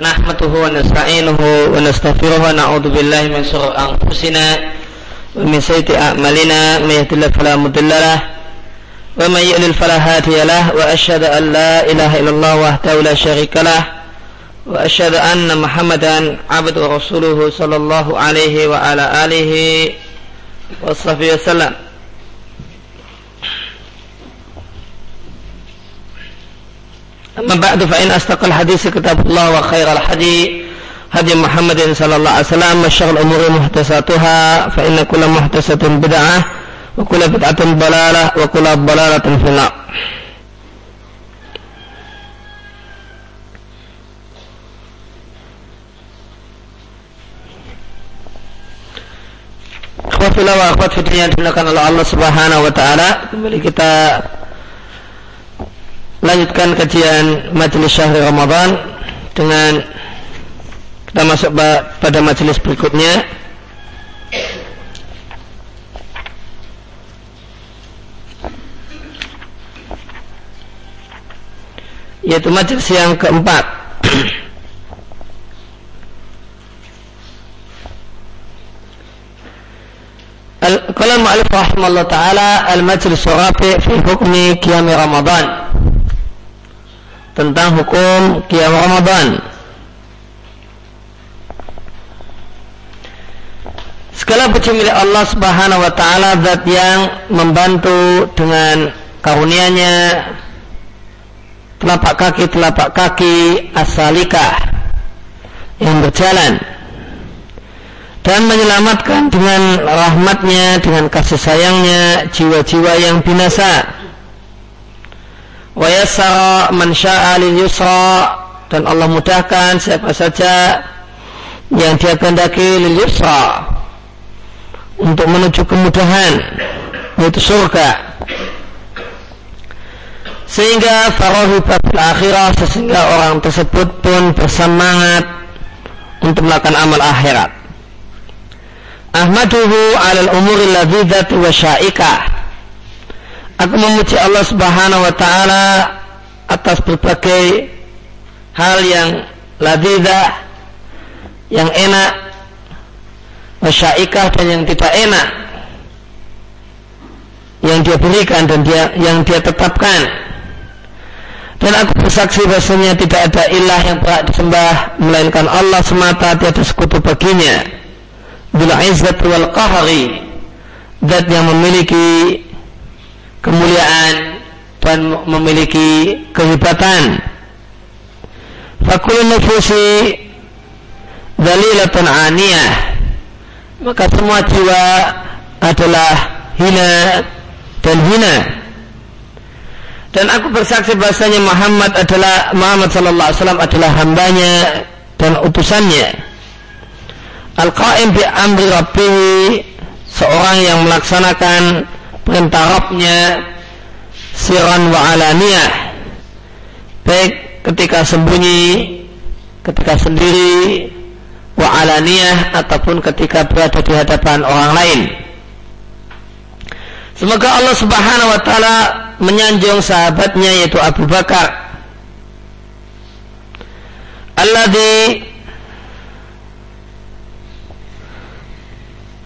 نحمده ونستعينه ونستغفره ونعوذ بالله من شرور أنفسنا ومن سيئة أعمالنا من يهد الله فلا مضل له ومن يضلل فلا هادي له وأشهد أن لا إله إلا الله وحده لا شريك له وأشهد أن محمدا عبده ورسوله صلى الله عليه وعلى آله وصحبه وسلم. أما بعد فإن أصدق الحديث كتاب الله وخير الحديث هدي محمد صلى الله عليه وسلم وشر الأمور محدثاتها فإن كل محدثة بدعة وكل بدعة ضلالة وكل ضلالة في النار Akhwatilah wa akhwat fitriyah dimuliakan oleh Allah Subhanahu wa taala. Kembali kita lanjutkan kajian majelis syahr Ramadan dengan kita masuk pada majelis berikutnya. Yaitu majelis yang keempat. Kalau mu'alif rahimahullah ta'ala Al-majlis surafi fi hukmi qiyam Ramadan tentang hukum qiyam Ramadan. Segala puji milik Allah Subhanahu wa taala zat yang membantu dengan karunia-Nya telapak kaki telapak kaki asalikah yang berjalan dan menyelamatkan dengan rahmatnya dengan kasih sayangnya jiwa-jiwa yang binasa wa yassara man syaa lil yusra. Dan Allah mudahkan siapa saja yang dia kehendaki lil yusra untuk menuju kemudahan yaitu surga. Sehingga farahu bil akhirah sehingga orang tersebut pun bersemangat untuk melakukan amal akhirat. Ahmaduhu alal umuri ladzati wa syaikah Aku memuji Allah Subhanahu wa taala atas berbagai hal yang ladidah, yang enak, wasyaikah dan yang tidak enak yang dia berikan dan dia yang dia tetapkan. Dan aku bersaksi bahasanya tidak ada ilah yang berhak disembah melainkan Allah semata tiada sekutu baginya. Bila izzat wal qahri zat yang memiliki kemuliaan dan memiliki kehebatan. Fakul nufusi dalilatun aniyah. Maka semua jiwa adalah hina dan hina. Dan aku bersaksi bahasanya Muhammad adalah Muhammad sallallahu alaihi wasallam adalah hambanya dan utusannya. Al-Qaim bi amri rabbih seorang yang melaksanakan perintah Rabbnya siran wa alaniyah. Baik ketika sembunyi ketika sendiri wa alaniyah ataupun ketika berada di hadapan orang lain. Semoga Allah Subhanahu wa taala menyanjung sahabatnya yaitu Abu Bakar. Alladzi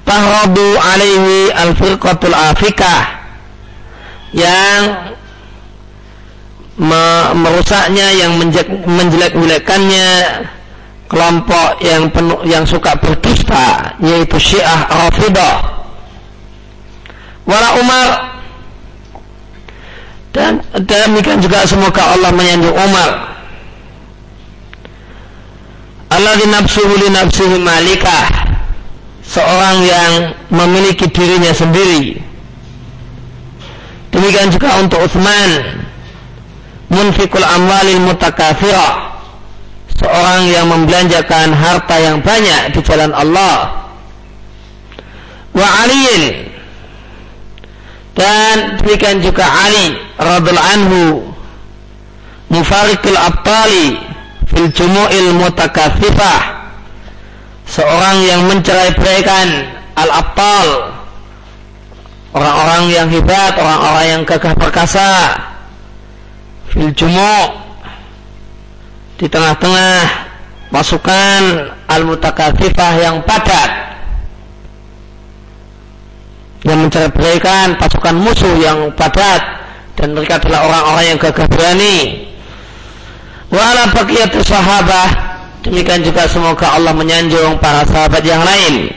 tahradu alaihi al-firqatul afikah yang me merusaknya yang menjelek-jelekannya kelompok yang penuh yang suka berdusta yaitu Syiah Rafidah. Wala Umar. Dan demikian juga semoga Allah menyanjung Umar. Allah di nafsuhu li malikah seorang yang memiliki dirinya sendiri. Demikian juga untuk Utsman. Munfikul amwalil mutakafirah. Seorang yang membelanjakan harta yang banyak di jalan Allah. Wa aliin dan demikian juga Ali radhiallahu anhu. Mufarikul abtali fil jumu'il mutakafifah seorang yang mencerai beraikan al-abtal. Orang-orang yang hebat orang-orang yang gagah perkasa. Fil jumu. Di tengah-tengah pasukan al-mutakatsifah yang padat. Yang menceraikan pasukan musuh yang padat. Dan mereka adalah orang-orang yang gagah berani. Wa ala baqiyatu sahabah demikian juga semoga Allah menyanjung para sahabat yang lain.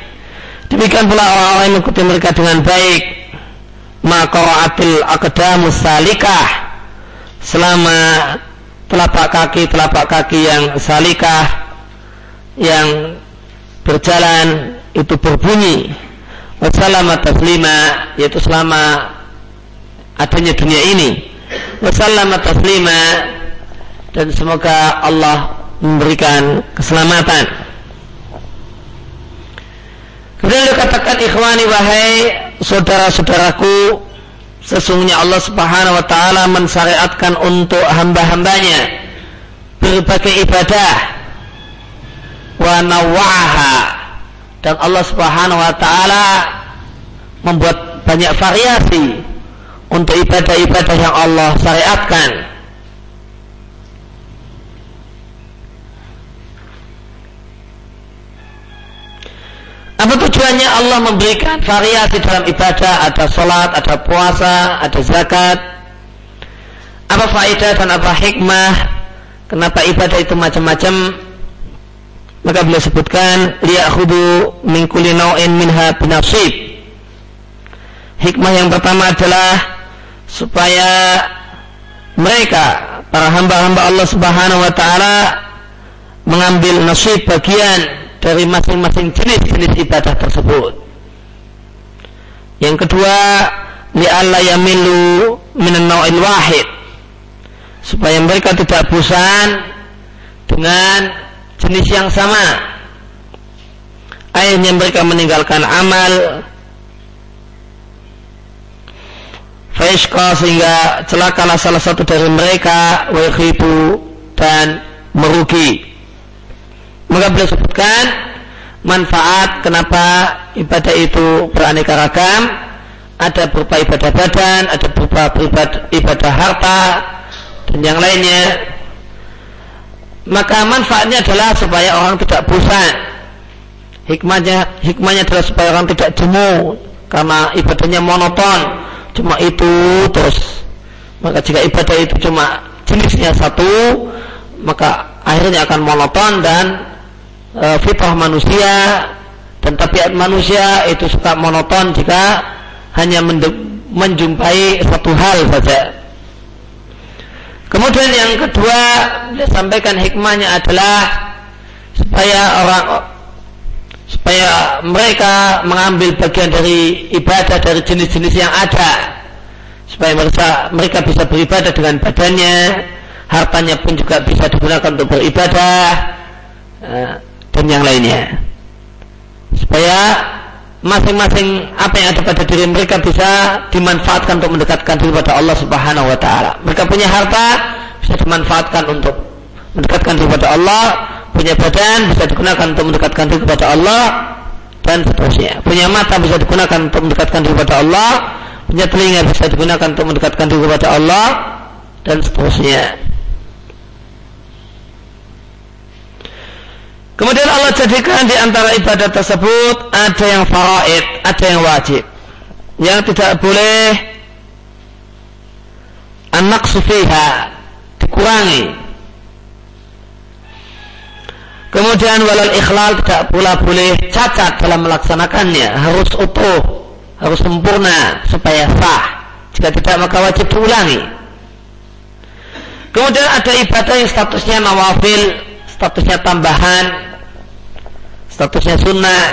Demikian pula orang-orang yang mengikuti mereka dengan baik. Maqara'atil aqdamus salikah. Selama telapak kaki telapak kaki yang salikah yang berjalan itu berbunyi. Wassalamat taslima yaitu selama adanya dunia ini. Wassalamat taslima dan semoga Allah memberikan keselamatan kemudian dikatakan ikhwani wahai saudara-saudaraku sesungguhnya Allah subhanahu wa ta'ala mensyariatkan untuk hamba-hambanya berbagai ibadah wa nawaha dan Allah Subhanahu wa taala membuat banyak variasi untuk ibadah-ibadah yang Allah syariatkan. Apa tujuannya Allah memberikan variasi dalam ibadah? Ada sholat, ada puasa, ada zakat. Apa faedah dan apa hikmah? Kenapa ibadah itu macam-macam? maka beliau sebutkan liya'khudhu min kulli naw'in minha binasib hikmah yang pertama adalah supaya mereka para hamba-hamba Allah Subhanahu wa taala mengambil nasib bagian dari masing-masing jenis-jenis ibadah tersebut. Yang kedua, li'alla yamilu minan naw'il wahid. Supaya mereka tidak bosan dengan jenis yang sama. Akhirnya mereka meninggalkan amal Faishqa sehingga celakalah salah satu dari mereka Wakhibu dan merugi Maka beliau sebutkan Manfaat kenapa ibadah itu beraneka ragam Ada berupa ibadah badan Ada berupa ibadah harta Dan yang lainnya maka manfaatnya adalah supaya orang tidak bosan. Hikmahnya hikmahnya adalah supaya orang tidak jemu karena ibadahnya monoton, cuma itu terus. Maka jika ibadah itu cuma jenisnya satu, maka akhirnya akan monoton dan e, fitrah manusia dan tabiat manusia itu suka monoton jika hanya menjumpai satu hal saja. Kemudian yang kedua dia sampaikan hikmahnya adalah supaya orang supaya mereka mengambil bagian dari ibadah dari jenis-jenis yang ada. Supaya mereka mereka bisa beribadah dengan badannya hartanya pun juga bisa digunakan untuk beribadah. Eh, dan yang lainnya supaya masing-masing apa yang ada pada diri mereka bisa dimanfaatkan untuk mendekatkan diri kepada Allah Subhanahu wa taala. Mereka punya harta bisa dimanfaatkan untuk mendekatkan diri kepada Allah, punya badan bisa digunakan untuk mendekatkan diri kepada Allah dan seterusnya. Punya mata bisa digunakan untuk mendekatkan diri kepada Allah, punya telinga bisa digunakan untuk mendekatkan diri kepada Allah dan seterusnya. Kemudian Allah jadikan di antara ibadah tersebut ada yang faraid, ada yang wajib. Yang tidak boleh anak sufiha dikurangi. Kemudian walal ikhlal tidak pula boleh cacat dalam melaksanakannya, harus utuh, harus sempurna supaya sah. Jika tidak maka wajib diulangi. Kemudian ada ibadah yang statusnya nawafil, statusnya tambahan, statusnya sunnah.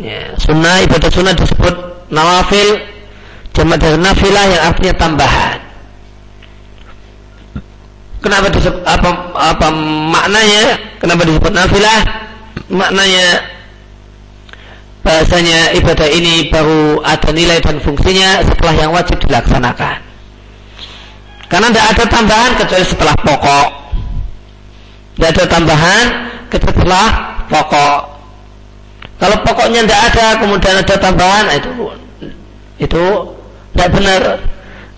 Ya, sunnah ibadah sunnah disebut nawafil jamaah dari nafilah yang artinya tambahan. Kenapa disebut apa apa maknanya? Kenapa disebut nafilah? Maknanya bahasanya ibadah ini baru ada nilai dan fungsinya setelah yang wajib dilaksanakan. Karena tidak ada tambahan kecuali setelah pokok tidak ada tambahan kecuali pokok. Kalau pokoknya tidak ada, kemudian ada tambahan, itu itu tidak benar.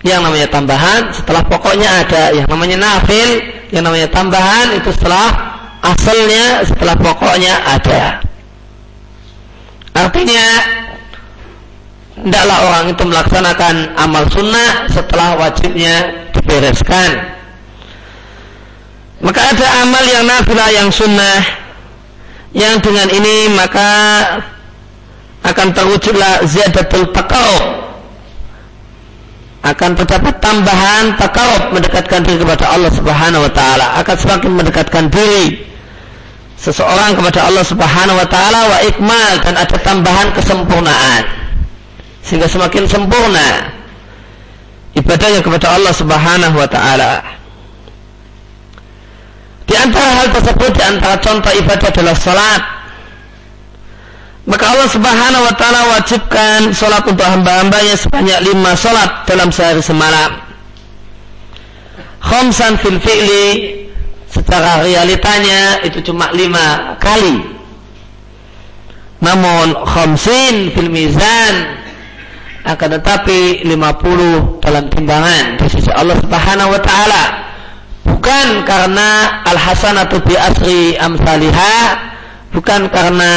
Yang namanya tambahan setelah pokoknya ada, yang namanya nafil, yang namanya tambahan itu setelah asalnya setelah pokoknya ada. Artinya tidaklah orang itu melaksanakan amal sunnah setelah wajibnya dibereskan. Maka ada amal yang nafilah yang sunnah. Yang dengan ini maka akan terwujudlah ziyadatul taqarrub. Akan terdapat tambahan takarub mendekatkan diri kepada Allah Subhanahu wa taala. Akan semakin mendekatkan diri seseorang kepada Allah Subhanahu wa taala wa ikmal dan ada tambahan kesempurnaan. Sehingga semakin sempurna ibadahnya kepada Allah Subhanahu wa taala di antara hal tersebut di antara contoh ibadah adalah salat maka Allah subhanahu wa ta'ala wajibkan sholat untuk hamba-hambanya sebanyak lima sholat dalam sehari semalam. Khomsan fil fi'li secara realitanya itu cuma lima kali. Namun khomsin fil mizan akan tetapi lima puluh dalam timbangan di Allah Subhanahu wa taala. Bukan karena al-hasanatu bi asri amsalihah, bukan karena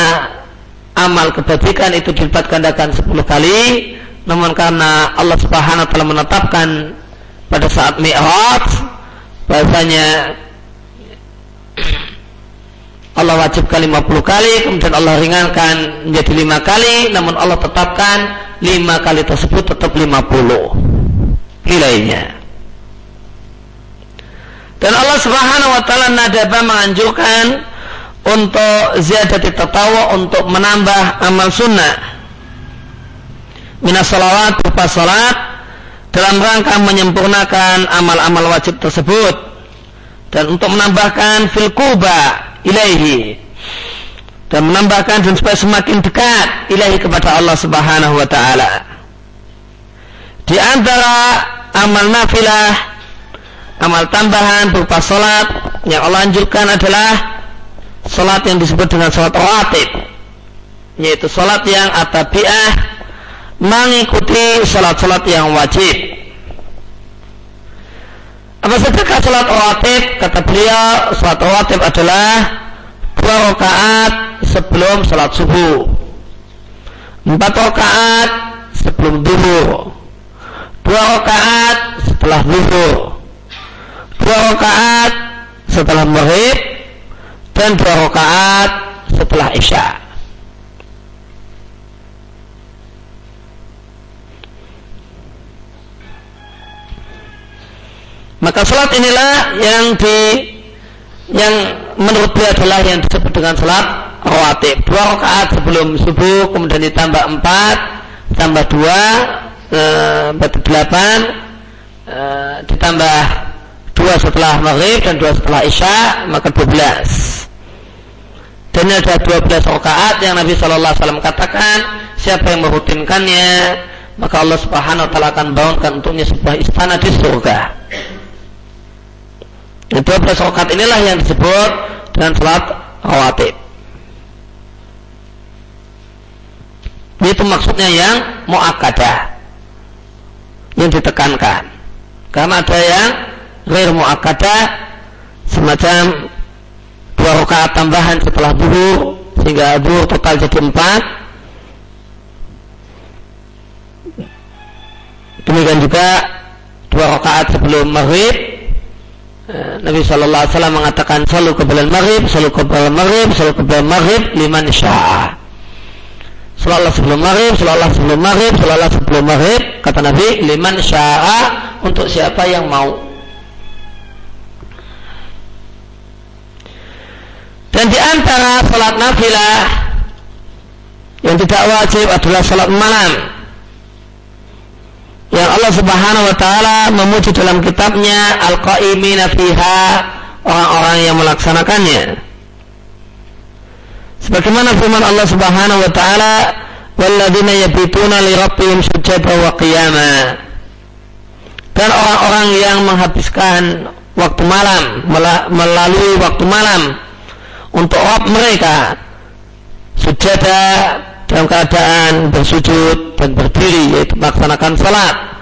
amal kebajikan itu dilipat gandakan 10 kali namun karena Allah Subhanahu wa taala menetapkan pada saat Mi'raj bahasanya Allah wajibkan 50 kali kemudian Allah ringankan menjadi 5 kali namun Allah tetapkan 5 kali tersebut tetap 50 nilainya dan Allah Subhanahu wa taala nadaba menganjurkan untuk ziyadati tatawa untuk menambah amal sunnah. Minas salawat berupa salat dalam rangka menyempurnakan amal-amal wajib tersebut. Dan untuk menambahkan fil kuba ilaihi. Dan menambahkan dan supaya semakin dekat ilahi kepada Allah Subhanahu wa taala. Di antara amal nafilah, amal tambahan berupa salat yang Allah anjurkan adalah salat yang disebut dengan salat rawatib yaitu salat yang atabiah mengikuti salat-salat yang wajib. Apa saja salat rawatib? Kata beliau salat rawatib adalah dua rakaat sebelum salat subuh empat rakaat sebelum duhur dua rakaat setelah duhur dua rakaat setelah maghrib dan dua rakaat setelah isya. Maka salat inilah yang di yang menurut dia adalah yang disebut dengan salat rawatib. Dua rakaat sebelum subuh, kemudian ditambah empat, tambah dua, e, berarti delapan, e, ditambah dua setelah maghrib dan dua setelah isya, maka dua belas. Dan ada 12 rakaat yang Nabi Shallallahu Alaihi Wasallam katakan, siapa yang merutinkannya, maka Allah Subhanahu Wa Taala akan bangunkan untuknya sebuah istana di surga. Dan 12 rakaat inilah yang disebut dengan salat rawatib. Itu maksudnya yang muakkadah yang ditekankan. Karena ada yang real muakkadah semacam dua rakaat tambahan setelah duhur sehingga duhur total jadi empat demikian juga dua rakaat sebelum maghrib eh, Nabi Shallallahu Alaihi Wasallam mengatakan selalu kebelan maghrib, selalu kebelan maghrib, selalu kebelan maghrib liman syaa. Selalu sebelum maghrib, selalu sebelum maghrib, selalu sebelum maghrib kata Nabi liman syaa untuk siapa yang mau. Dan di antara salat nafilah yang tidak wajib adalah salat malam. Yang Allah Subhanahu wa taala memuji dalam kitabnya al-qaimina fiha orang-orang yang melaksanakannya. Sebagaimana firman Allah Subhanahu wa taala, "Walladzina yabituna li rabbihim sujada wa qiyama." Dan orang-orang yang menghabiskan waktu malam melalui waktu malam untuk Rabb mereka sujada dalam keadaan bersujud dan berdiri yaitu melaksanakan salat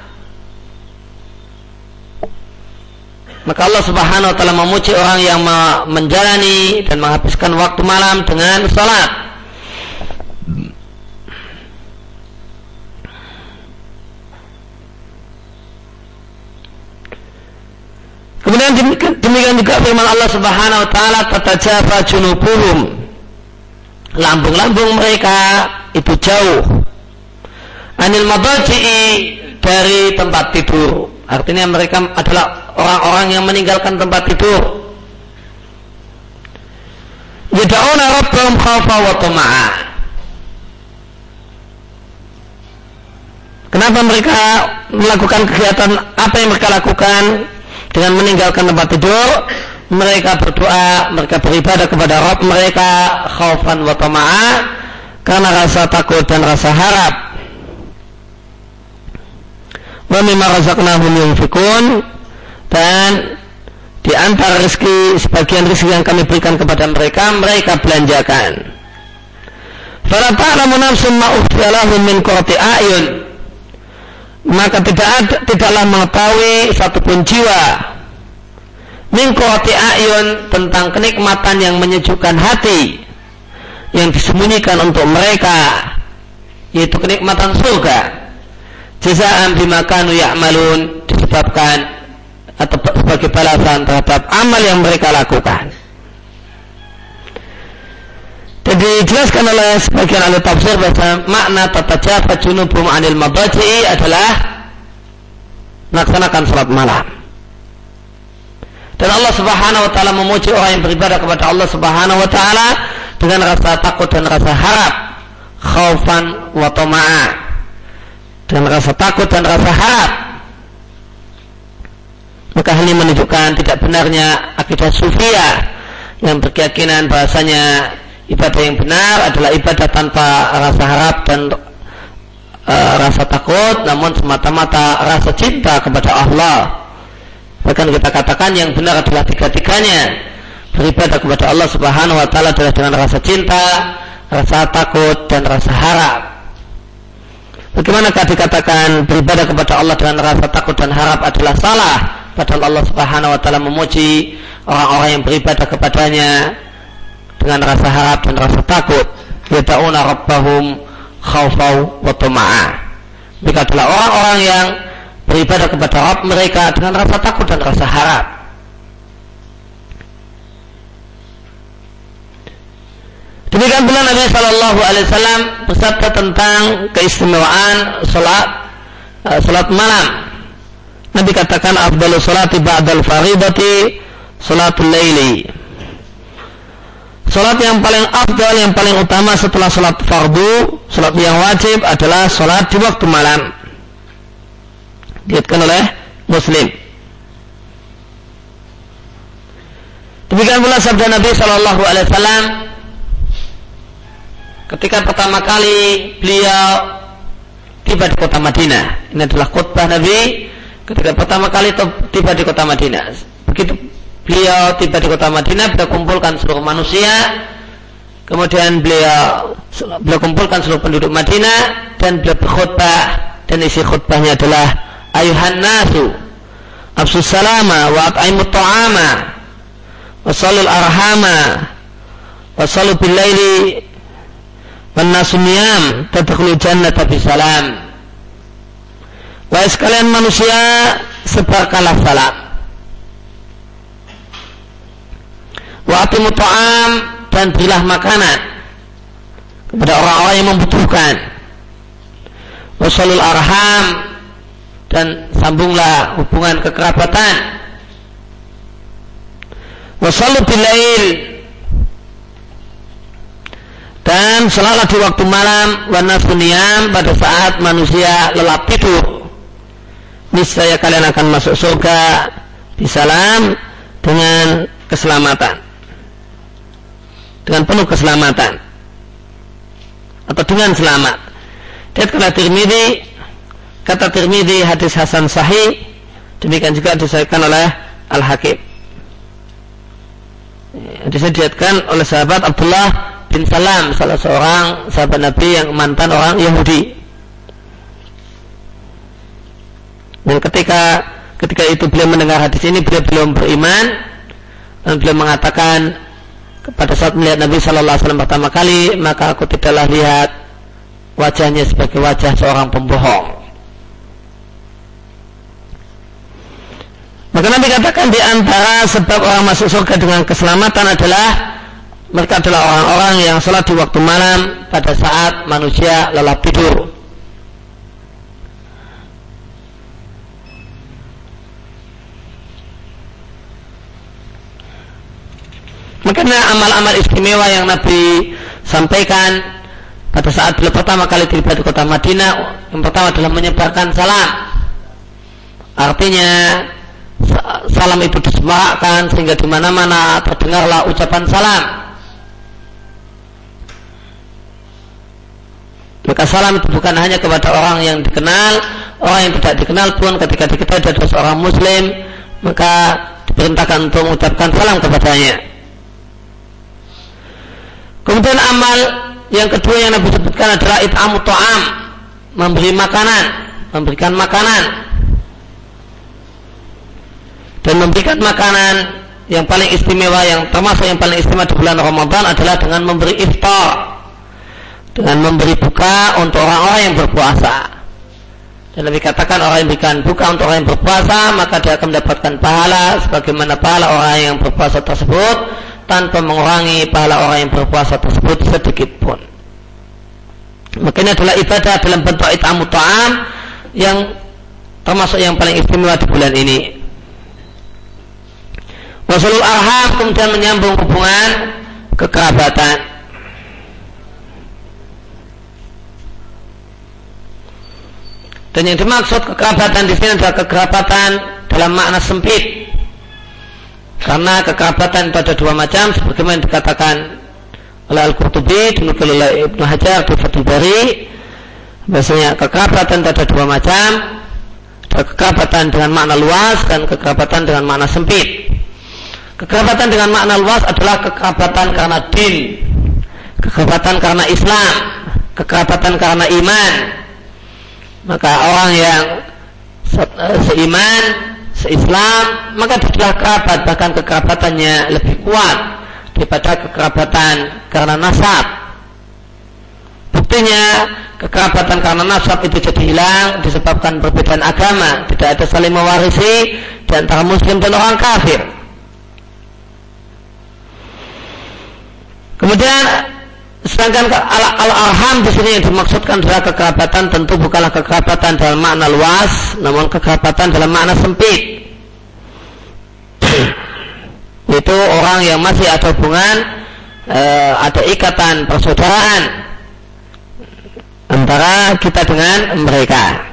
maka Allah Subhanahu wa taala memuji orang yang menjalani dan menghabiskan waktu malam dengan salat. Kemudian demikian juga firman Allah Subhanahu wa taala tatajafa junubuhum. Lambung-lambung mereka itu jauh anil madaji'i dari tempat tidur. Artinya mereka adalah orang-orang yang meninggalkan tempat tidur. Yada'una rabbahum khawfa wa tama'a. Kenapa mereka melakukan kegiatan apa yang mereka lakukan dengan meninggalkan tempat tidur? Mereka berdoa, mereka beribadah kepada Rabb mereka khaufan wa tama'a karena rasa takut dan rasa harap wa mimma razaqnahum yunfikun dan di antara rezeki sebagian rezeki yang kami berikan kepada mereka mereka belanjakan. Fala ta'lamu nafsun ma min ayun. Maka tidak ada, tidaklah mengetahui satupun jiwa min qurrati ayun tentang kenikmatan yang menyejukkan hati yang disembunyikan untuk mereka yaitu kenikmatan surga jazaan bima kanu ya'malun disebabkan atau sebagai balasan terhadap amal yang mereka lakukan. Jadi dijelaskan oleh sebagian ahli tafsir bahwa makna tata jafa junubum anil mabaji'i adalah melaksanakan sholat malam. Dan Allah Subhanahu wa taala memuji orang yang beribadah kepada Allah Subhanahu wa taala dengan rasa takut dan rasa harap, khaufan wa tama'a dengan rasa takut dan rasa harap maka hal ini menunjukkan tidak benarnya akidah sufia yang berkeyakinan bahasanya ibadah yang benar adalah ibadah tanpa rasa harap dan e, rasa takut namun semata-mata rasa cinta kepada Allah. Bahkan kita katakan yang benar adalah tiga-tiganya. Beribadah kepada Allah subhanahu wa ta'ala adalah dengan rasa cinta rasa takut dan rasa harap. Bagaimanakah dikatakan beribadah kepada Allah dengan rasa takut dan harap adalah salah? Padahal Allah Subhanahu wa taala memuji orang-orang yang beribadah kepadanya dengan rasa harap dan rasa takut. Yata'una rabbahum khaufau wa tama'a. Mereka adalah orang-orang yang beribadah kepada Rabb mereka dengan rasa takut dan rasa harap. Demikian pula Nabi Shallallahu Alaihi Wasallam bersabda tentang keistimewaan salat uh, salat malam. Nabi katakan abdul salati ba'dal faridati salatul laili. Salat yang paling afdal, yang paling utama setelah salat fardu, salat yang wajib adalah salat di waktu malam. Diatkan oleh Muslim. Demikian pula sabda Nabi Shallallahu Alaihi Wasallam ketika pertama kali beliau tiba di kota Madinah. Ini adalah khutbah Nabi ketika pertama kali tiba di kota Madinah. Begitu beliau tiba di kota Madinah, beliau kumpulkan seluruh manusia, kemudian beliau beliau kumpulkan seluruh penduduk Madinah dan beliau berkhutbah dan isi khutbahnya adalah ayuhan nasu afsus salama wa at'imut ta'ama wa salul arhama wa salu bil laili Wanasumiyam tadkhulu jannata bisalam. Wahai sekalian manusia, sebarkanlah salam. Wa atimu ta'am dan berilah makanan kepada orang-orang yang membutuhkan. Wasalul arham dan sambunglah hubungan kekerabatan. Wasallu bilail dan selalu di waktu malam wanasunian pada saat manusia lelap tidur niscaya kalian akan masuk surga di salam dengan keselamatan dengan penuh keselamatan. Atau dengan selamat. Dan kata Tirmidzi kata Tirmidzi hadis Hasan Sahih demikian juga disahkan oleh Al Hakim disediakan oleh sahabat Abdullah bin Salam salah seorang sahabat Nabi yang mantan orang Yahudi. Dan ketika ketika itu beliau mendengar hadis ini beliau belum beriman dan beliau mengatakan pada saat melihat Nabi Shallallahu Alaihi Wasallam pertama kali maka aku tidaklah lihat wajahnya sebagai wajah seorang pembohong. Maka Nabi katakan di antara sebab orang masuk surga dengan keselamatan adalah mereka adalah orang-orang yang sholat di waktu malam pada saat manusia lelap tidur. Makanya amal-amal istimewa yang Nabi sampaikan pada saat beliau pertama kali tiba di kota Madinah, yang pertama adalah menyebarkan salam. Artinya salam itu disemarakkan sehingga di mana-mana terdengarlah ucapan salam. Maka salam itu bukan hanya kepada orang yang dikenal, orang yang tidak dikenal pun ketika diketahui ada seorang muslim, maka diperintahkan untuk mengucapkan salam kepadanya. Kemudian amal yang kedua yang Nabi sebutkan adalah it'amu ta'am, memberi makanan, memberikan makanan. Dan memberikan makanan yang paling istimewa yang termasuk yang paling istimewa di bulan Ramadan adalah dengan memberi iftar dengan memberi buka untuk orang-orang yang berpuasa. Dan lebih katakan orang yang berikan buka untuk orang yang berpuasa maka dia akan mendapatkan pahala sebagaimana pahala orang yang berpuasa tersebut tanpa mengurangi pahala orang yang berpuasa tersebut sedikit pun maka ini adalah ibadah dalam bentuk itamu ta'am yang termasuk yang paling istimewa di bulan ini Wasulul arham kemudian menyambung hubungan kekerabatan. Dan yang dimaksud kekerabatan di sini adalah kekerabatan dalam makna sempit. Karena kekerabatan ada dua macam sebagaimana dikatakan oleh Al-Qurtubi dinukil oleh Ibnu Hajar di Fathul Bari Biasanya kekerabatan itu ada dua macam ada kekerabatan dengan makna luas dan kekerabatan dengan makna sempit Kekerabatan dengan makna luas adalah kekerabatan karena din, kekerabatan karena Islam, kekerabatan karena iman. Maka orang yang eh, seiman, seislam, maka dia adalah kerabat, bahkan kekerabatannya lebih kuat daripada kekerabatan karena nasab. Buktinya kekerabatan karena nasab itu jadi hilang disebabkan perbedaan agama, tidak ada saling mewarisi di antara muslim dan orang kafir. Kemudian sedangkan al-arham di sini yang dimaksudkan adalah kekerabatan tentu bukanlah kekerabatan dalam makna luas, namun kekerabatan dalam makna sempit. Itu orang yang masih ada hubungan e, ada ikatan persaudaraan antara kita dengan mereka.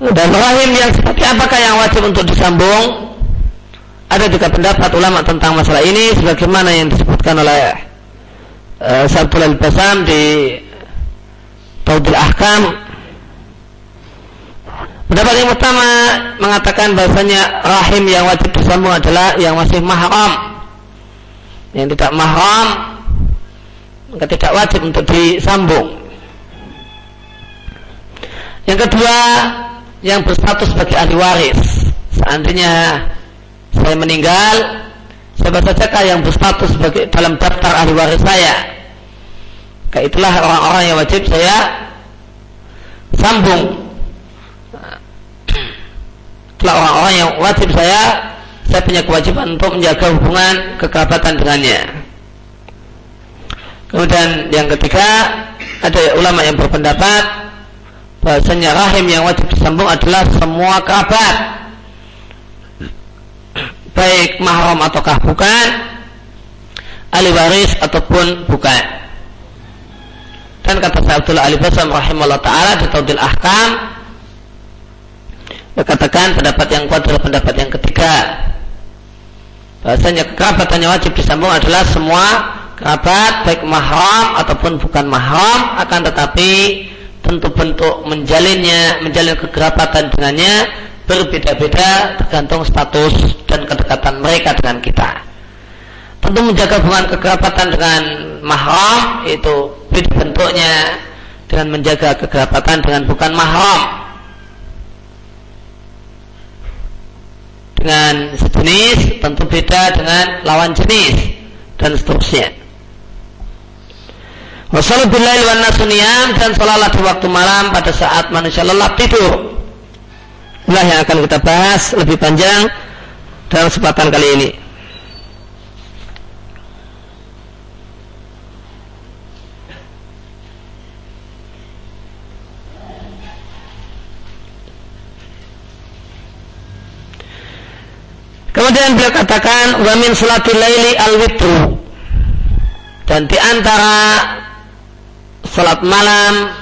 Dan rahim yang seperti apakah yang wajib untuk disambung? Ada juga pendapat ulama tentang masalah ini sebagaimana yang disebutkan oleh uh, Sabtul Al-Basam di Taudil Ahkam. Pendapat yang pertama mengatakan bahasanya rahim yang wajib disambung adalah yang masih mahram. Yang tidak mahram maka tidak wajib untuk disambung. Yang kedua yang berstatus sebagai ahli waris. Seandainya saya meninggal, siapa saja yang berstatus sebagai dalam daftar ahli waris saya. Kayak itulah orang-orang yang wajib saya sambung. Itulah orang-orang yang wajib saya saya punya kewajiban untuk menjaga hubungan kekerabatan dengannya. Kemudian yang ketiga ada ulama yang berpendapat bahasanya rahim yang wajib disambung adalah semua kerabat baik mahram ataukah bukan? Ahli waris ataupun bukan. Dan kata saya Abdullah Ali Basam rahimahullah ta'ala di Taudil Ahkam katakan pendapat yang kuat adalah pendapat yang ketiga. Bahasanya kekerabatannya wajib disambung adalah semua kerabat baik mahram ataupun bukan mahram akan tetapi tentu bentuk menjalinnya menjalin kekerabatan dengannya berbeda-beda tergantung status dan kedekatan mereka dengan kita. Tentu menjaga hubungan kekerabatan dengan mahram itu beda bentuknya dengan menjaga kekerabatan dengan bukan mahram. Dengan sejenis tentu beda dengan lawan jenis dan seterusnya. Wassalamualaikum warahmatullahi wabarakatuh dan sholatlah di waktu malam pada saat manusia lelap tidur Inilah yang akan kita bahas lebih panjang dalam kesempatan kali ini. Kemudian beliau katakan wa min laili al witru. Dan di antara salat malam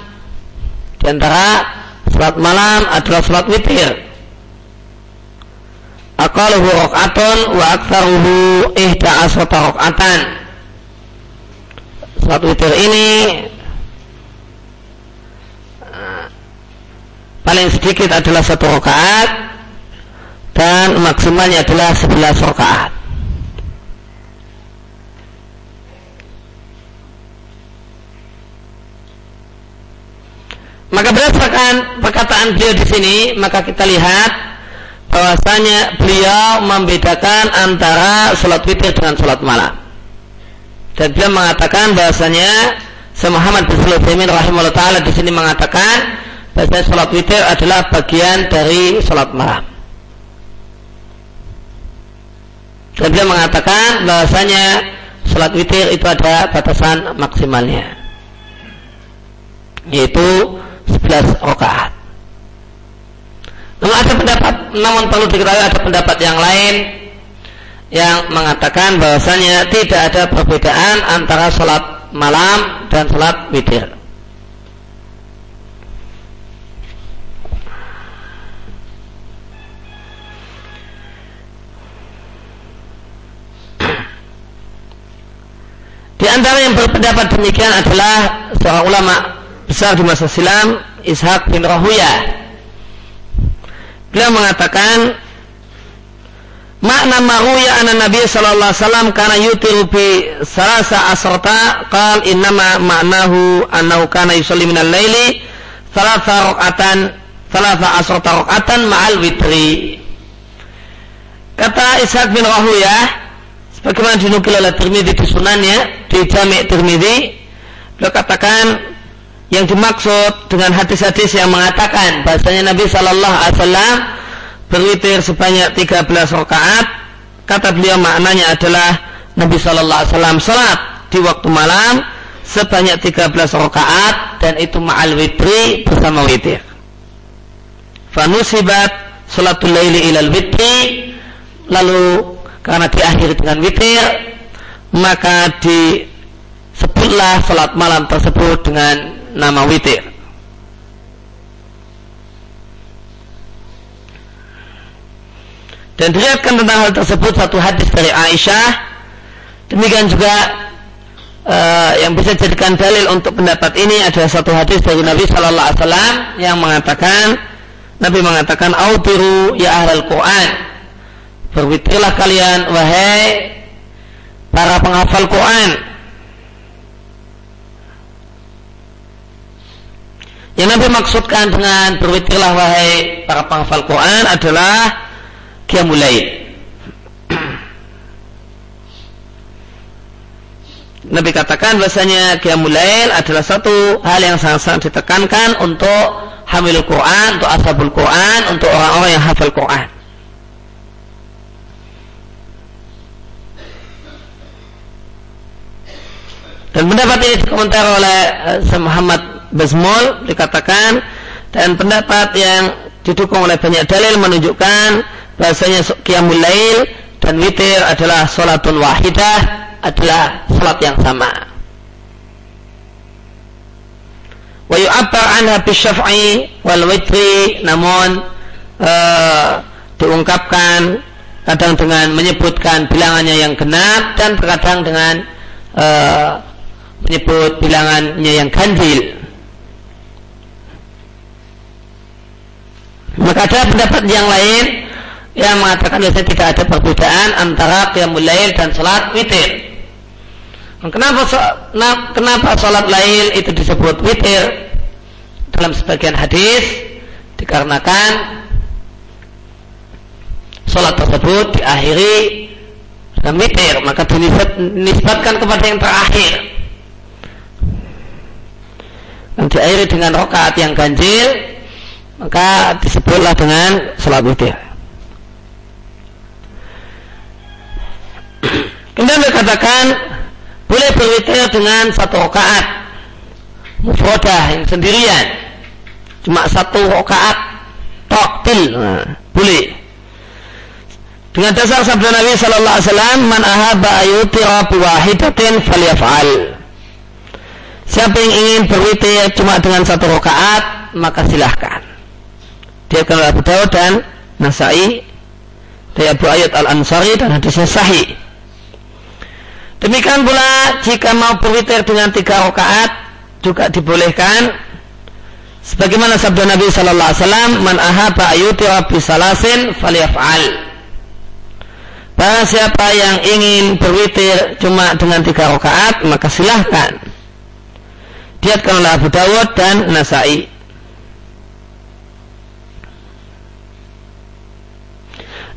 di antara salat malam adalah salat witir. Aqaluhu rakaatun wa aktsaruhu ihda asrata rakaatan. Salat witir ini eh, paling sedikit adalah satu rakaat dan maksimalnya adalah 11 rakaat. Maka berdasarkan perkataan beliau di sini, maka kita lihat bahwasanya beliau membedakan antara sholat witir dengan sholat malam. Dan beliau mengatakan bahwasanya Muhammad bin Sulaiman rahimahullah taala di sini mengatakan bahwasanya sholat witir adalah bagian dari sholat malam. Dan beliau mengatakan bahwasanya sholat witir itu ada batasan maksimalnya. Yaitu 11 rakaat. Namun ada pendapat, namun perlu diketahui ada pendapat yang lain yang mengatakan bahwasanya tidak ada perbedaan antara sholat malam dan sholat witir. Di antara yang berpendapat demikian adalah seorang ulama besar di masa silam Ishaq bin Rahuya. Beliau mengatakan makna maruya anna nabi sallallahu alaihi wasallam kana yutiru bi salasa asrata qal innama ma'nahu annahu kana yusalli min al-laili thalatha raqatan thalatha asrata raqatan ma'al witri. Kata Ishaq bin Rahuya sebagaimana dinukil oleh Tirmidzi di sunannya di Jami' Tirmidzi beliau katakan yang dimaksud dengan hadis-hadis yang mengatakan bahasanya Nabi Shallallahu Alaihi Wasallam berwitir sebanyak 13 rakaat kata beliau maknanya adalah Nabi Shallallahu Alaihi Wasallam salat di waktu malam sebanyak 13 rakaat dan itu ma'al witri bersama witir. Fanusibat salatul laili ilal witri lalu karena diakhiri dengan witir maka disebutlah salat malam tersebut dengan nama witir. Dan dilihatkan tentang hal tersebut satu hadis dari Aisyah. Demikian juga uh, yang bisa jadikan dalil untuk pendapat ini adalah satu hadis dari Nabi Shallallahu Alaihi Wasallam yang mengatakan Nabi mengatakan autiru ya ahlal Quran berwitirlah kalian wahai para penghafal Quran Yang Nabi maksudkan dengan berwitirlah wahai para penghafal Quran adalah Qiyamulail. Nabi katakan bahasanya Qiyamulail adalah satu hal yang sangat-sangat ditekankan untuk hamil Quran, untuk ashabul Quran, untuk orang-orang yang hafal Quran. Dan pendapat ini dikomentar oleh uh, Muhammad Basmol dikatakan dan pendapat yang didukung oleh banyak dalil menunjukkan bahasanya qiyamul lail dan witir adalah salatun wahidah adalah salat yang sama. Wa yu'abbar anha bisyaf'i wal witri namun uh, diungkapkan kadang dengan menyebutkan bilangannya yang genap dan terkadang dengan uh, menyebut bilangannya yang ganjil Maka ada pendapat yang lain yang mengatakan bahwa tidak ada perbedaan antara qiyamul lail dan salat witir. Kenapa nah, kenapa salat lail itu disebut witir? Dalam sebagian hadis dikarenakan sholat tersebut diakhiri dengan witir maka dinisbatkan kepada yang terakhir dan diakhiri dengan rokaat yang ganjil maka disebutlah dengan sholat witir kemudian dikatakan boleh berwitir dengan satu rokaat mufrodah yang sendirian cuma satu rokaat toktil nah, boleh dengan dasar sabda Nabi sallallahu alaihi wasallam, "Man ahabba ayutira wahidatin falyaf'al." Siapa yang ingin berwitir cuma dengan satu rakaat, maka silahkan. Dia akan Abu Dawud dan Nasai dari Abu Ayyad Al-Ansari dan hadisnya sahih. Demikian pula jika mau berwitir dengan tiga rakaat juga dibolehkan sebagaimana sabda Nabi sallallahu alaihi wasallam man ahabba ayutira salasin falyaf'al Barang siapa yang ingin berwitir cuma dengan tiga rakaat maka silahkan. Diatkan oleh Abu Dawud dan Nasai.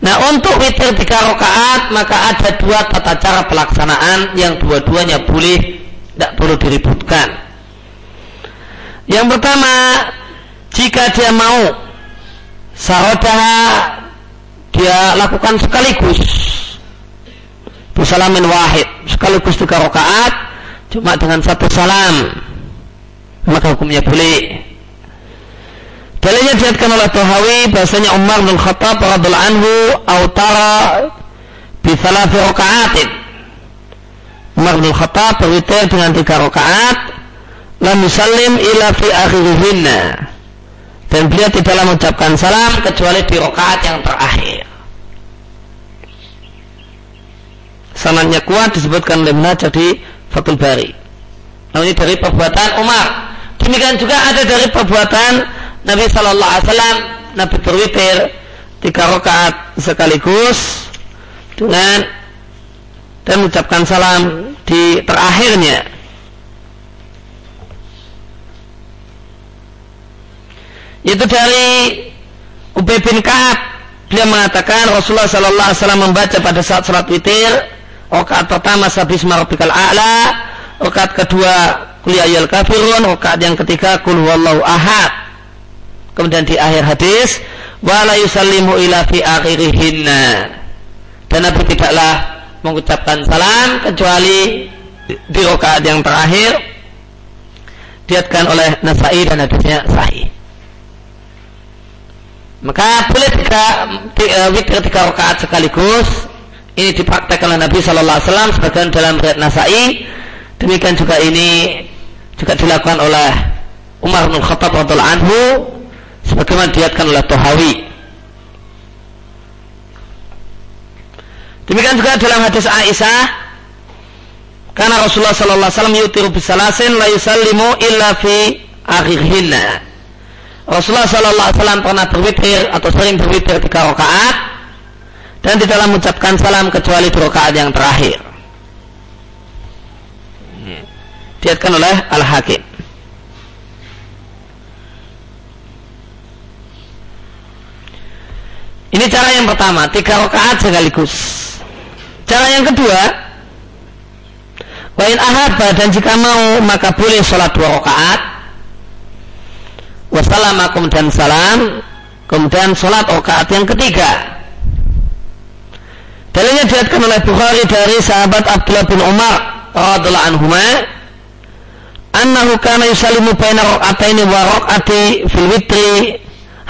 Nah untuk witir tiga rakaat maka ada dua tata cara pelaksanaan yang dua-duanya boleh tidak perlu diributkan. Yang pertama jika dia mau sahodah dia lakukan sekaligus bisalamin wahid sekaligus tiga rakaat cuma dengan satu salam maka hukumnya boleh dalilnya diatkan oleh Tuhawi bahasanya Umar bin Khattab radhiallahu anhu autara bi thalathi rakaatin Umar bin Khattab berwitir dengan tiga rakaat lam yusallim ila fi akhirihinna dan beliau tidaklah mengucapkan salam kecuali di rakaat yang terakhir. Sanadnya kuat disebutkan oleh Najah di Fatul Bari. Nah ini dari perbuatan Umar. Demikian juga ada dari perbuatan Nabi Shallallahu Alaihi Wasallam Nabi berwitir tiga rakaat sekaligus dengan dan mengucapkan salam di terakhirnya. Itu dari Ubay bin Ka'ab. Dia mengatakan Rasulullah sallallahu alaihi wasallam membaca pada saat salat witir rakaat pertama sabis marabikal a'la rakaat kedua kuliah ayal kafirun rakaat yang ketiga kul huwallahu ahad kemudian di akhir hadis wala yusallimu ila fi akhirihinna dan Nabi tidaklah mengucapkan salam kecuali di rakaat yang terakhir diatkan oleh Nasai dan hadisnya sahih maka boleh tiga, tiga witir tiga rakaat sekaligus. Ini dipraktekkan oleh Nabi Shallallahu Alaihi Wasallam sebagian dalam riwayat Nasai. Demikian juga ini juga dilakukan oleh Umar bin Khattab radhiallahu anhu sebagaimana diatkan oleh Tohawi. Demikian juga dalam hadis Aisyah karena Rasulullah sallallahu alaihi wasallam yutiru bisalasin la yusallimu illa fi akhirhinna. Rasulullah Sallallahu Alaihi Wasallam pernah berwitir atau sering berwitir tiga rakaat dan di dalam mengucapkan salam kecuali di rakaat yang terakhir. Diatkan oleh Al Ini cara yang pertama, tiga rakaat sekaligus. Cara yang kedua, wain ahabah dan jika mau maka boleh sholat dua rakaat wassalama kemudian salam kemudian sholat rakaat yang ketiga dalilnya diatkan oleh Bukhari dari sahabat Abdullah bin Umar radhiallahu anhuma annahu kana yusallimu baina raq'ataini wa raq'ati fil witri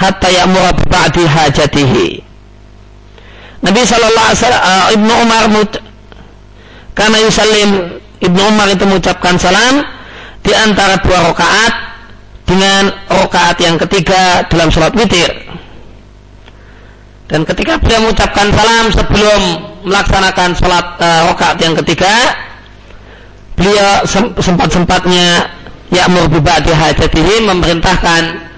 hatta ya'mura ba'di hajatihi Nabi sallallahu alaihi wasallam uh, Ibnu Umar mut, karena yusallim Ibnu Umar itu mengucapkan salam di antara dua rakaat dengan rakaat yang ketiga dalam sholat witir. Dan ketika beliau mengucapkan salam sebelum melaksanakan sholat uh, rakaat yang ketiga, beliau sempat-sempatnya ya'mur bi ba'di hajatihi memerintahkan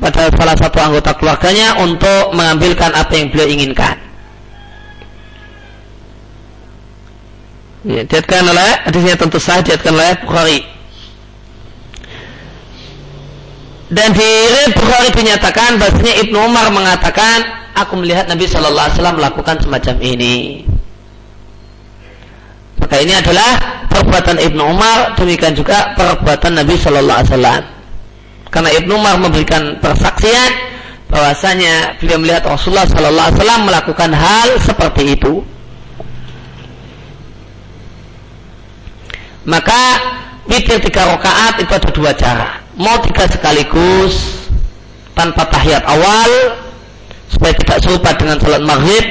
kepada salah satu anggota keluarganya untuk mengambilkan apa yang beliau inginkan. Ya, diatkan oleh hadisnya tentu saja diatkan oleh Bukhari. Dan di Bukhari dinyatakan bahasanya Ibnu Umar mengatakan aku melihat Nabi Shallallahu Alaihi Wasallam melakukan semacam ini. Maka ini adalah perbuatan Ibnu Umar, demikian juga perbuatan Nabi Shallallahu Alaihi Wasallam. Karena Ibnu Umar memberikan persaksian bahwasanya beliau melihat Rasulullah Shallallahu Alaihi Wasallam melakukan hal seperti itu. Maka witir tiga rakaat itu ada dua cara. Mau tiga sekaligus tanpa tahiyat awal supaya tidak serupa dengan salat maghrib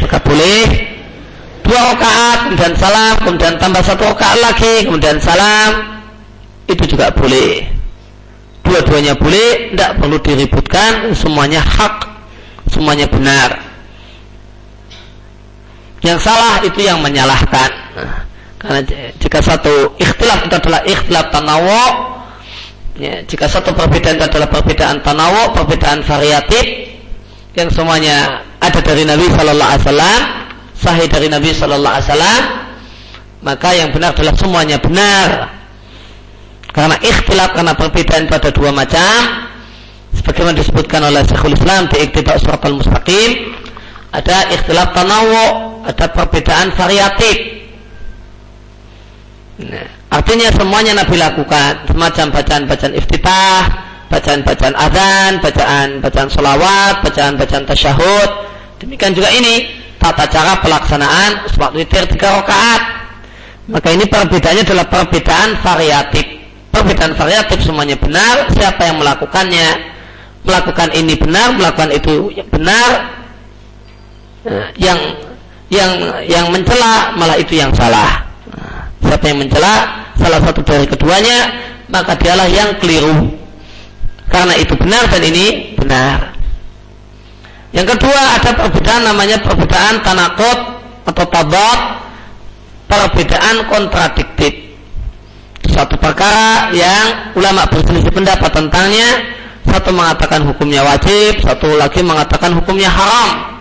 maka boleh dua rakaat kemudian salam kemudian tambah satu rakaat lagi kemudian salam itu juga boleh dua-duanya boleh tidak perlu diributkan. Semuanya hak semuanya benar. Yang salah itu yang menyalahkan. Karena jika satu ikhtilaf itu adalah ikhtilaf tanawu ya, jika satu perbedaan itu adalah perbedaan tanawu perbedaan variatif yang semuanya ada dari Nabi Shallallahu Alaihi Wasallam, sahih dari Nabi Shallallahu Alaihi Wasallam, maka yang benar adalah semuanya benar. Karena ikhtilaf karena perbedaan pada dua macam, sebagaimana disebutkan oleh Syekhul Islam di Iqtida Surat Al-Mustaqim, ada ikhtilaf tanawu, ada perbedaan variatif. Nah, artinya semuanya Nabi lakukan, semacam bacaan-bacaan iftitah, bacaan-bacaan adzan, bacaan-bacaan solawat, bacaan-bacaan tasyahud. Demikian juga ini tata cara pelaksanaan sholat witir tiga rakaat. Maka ini perbedaannya adalah perbedaan variatif. Perbedaan variatif semuanya benar. Siapa yang melakukannya, melakukan ini benar, melakukan itu benar. Nah, yang yang yang mencela malah itu yang salah. Nah, siapa yang mencela salah satu dari keduanya, maka dialah yang keliru karena itu benar dan ini benar. Yang kedua ada perbedaan namanya perbedaan tanakot atau tabat, perbedaan kontradiktif. Satu perkara yang ulama berselisih pendapat tentangnya, satu mengatakan hukumnya wajib, satu lagi mengatakan hukumnya haram.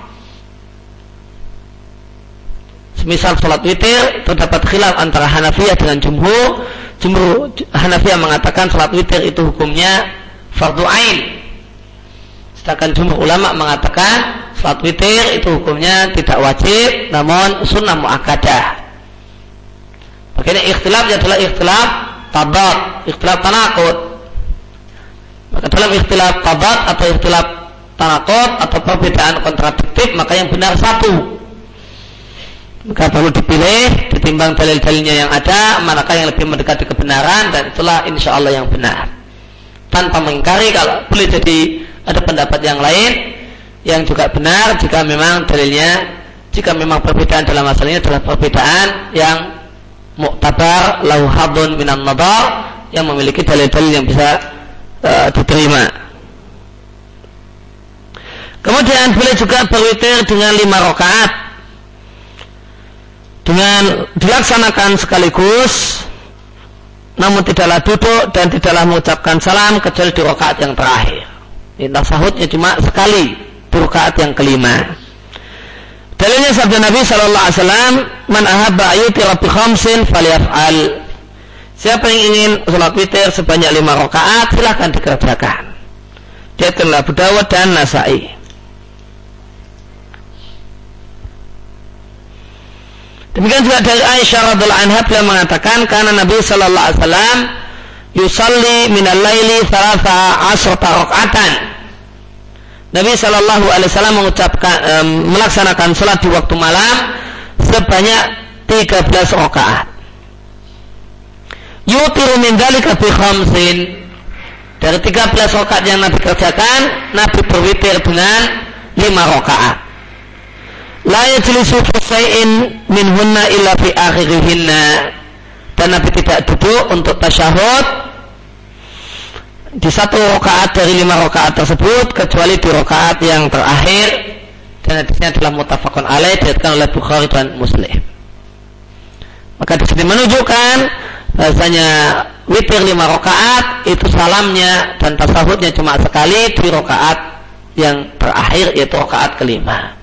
Semisal sholat witir terdapat khilaf antara Hanafiyah dengan Jumhur. Jumhur Hanafiyah mengatakan sholat witir itu hukumnya fardu ain. Sedangkan jumhur ulama mengatakan salat witir itu hukumnya tidak wajib namun sunnah muakkadah. Makanya ikhtilafnya adalah ikhtilaf tabat, ikhtilaf tanakut. Maka dalam ikhtilaf tabat atau ikhtilaf tanakut atau perbedaan kontradiktif maka yang benar satu. Maka perlu dipilih ditimbang dalil-dalilnya yang ada manakah yang lebih mendekati kebenaran dan itulah insya Allah yang benar tanpa mengingkari kalau boleh jadi ada pendapat yang lain yang juga benar jika memang dalilnya jika memang perbedaan dalam masalah ini adalah perbedaan yang muktabar lau hadun minan nadar yang memiliki dalil-dalil yang bisa uh, diterima kemudian boleh juga berwitir dengan lima rakaat dengan dilaksanakan sekaligus namun tidaklah duduk dan tidaklah mengucapkan salam kecuali di rakaat yang terakhir. Ini tasahudnya cuma sekali di rakaat yang kelima. Dalilnya sabda Nabi Shallallahu Alaihi Wasallam, "Man ahabba ayuti rabbi khamsin falyaf'al." Siapa yang ingin sholat witir sebanyak lima rakaat, silahkan dikerjakan. Dia telah Abu dan Nasai. Demikian juga dari Aisyah radhiallahu anha beliau mengatakan karena Nabi sallallahu alaihi wasallam yusalli minal laili thalatha asrata rakaatan. Nabi sallallahu alaihi wasallam mengucapkan um, melaksanakan salat di waktu malam sebanyak 13 rakaat. Yutiru min dzalika bi khamsin. Dari 13 rakaat yang Nabi kerjakan, Nabi berwitir dengan 5 rakaat la yajlisu fi syai'in minhunna illa fi akhirihinna dan Nabi tidak duduk untuk tasyahud di satu rakaat dari lima rakaat tersebut kecuali di rakaat yang terakhir dan hadisnya adalah mutafakun alaih diriatkan oleh Bukhari dan Muslim maka di sini menunjukkan bahasanya witir lima rakaat itu salamnya dan tasahudnya cuma sekali di rakaat yang terakhir yaitu rakaat kelima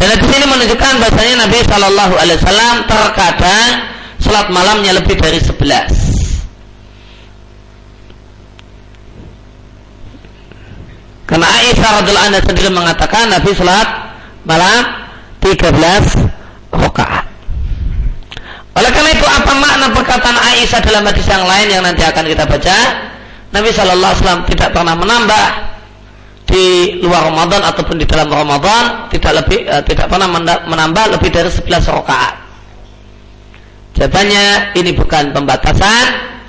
dan di sini menunjukkan bahasanya Nabi Shallallahu Alaihi Wasallam terkadang sholat malamnya lebih dari sebelas. Karena Aisyah radhiallahu anha sendiri mengatakan Nabi salat malam 13 rakaat. Oleh karena itu apa makna perkataan Aisyah dalam hadis yang lain yang nanti akan kita baca? Nabi Shallallahu Alaihi Wasallam tidak pernah menambah di luar Ramadan ataupun di dalam Ramadan tidak lebih uh, tidak pernah menambah lebih dari 11 rakaat. Jawabannya ini bukan pembatasan,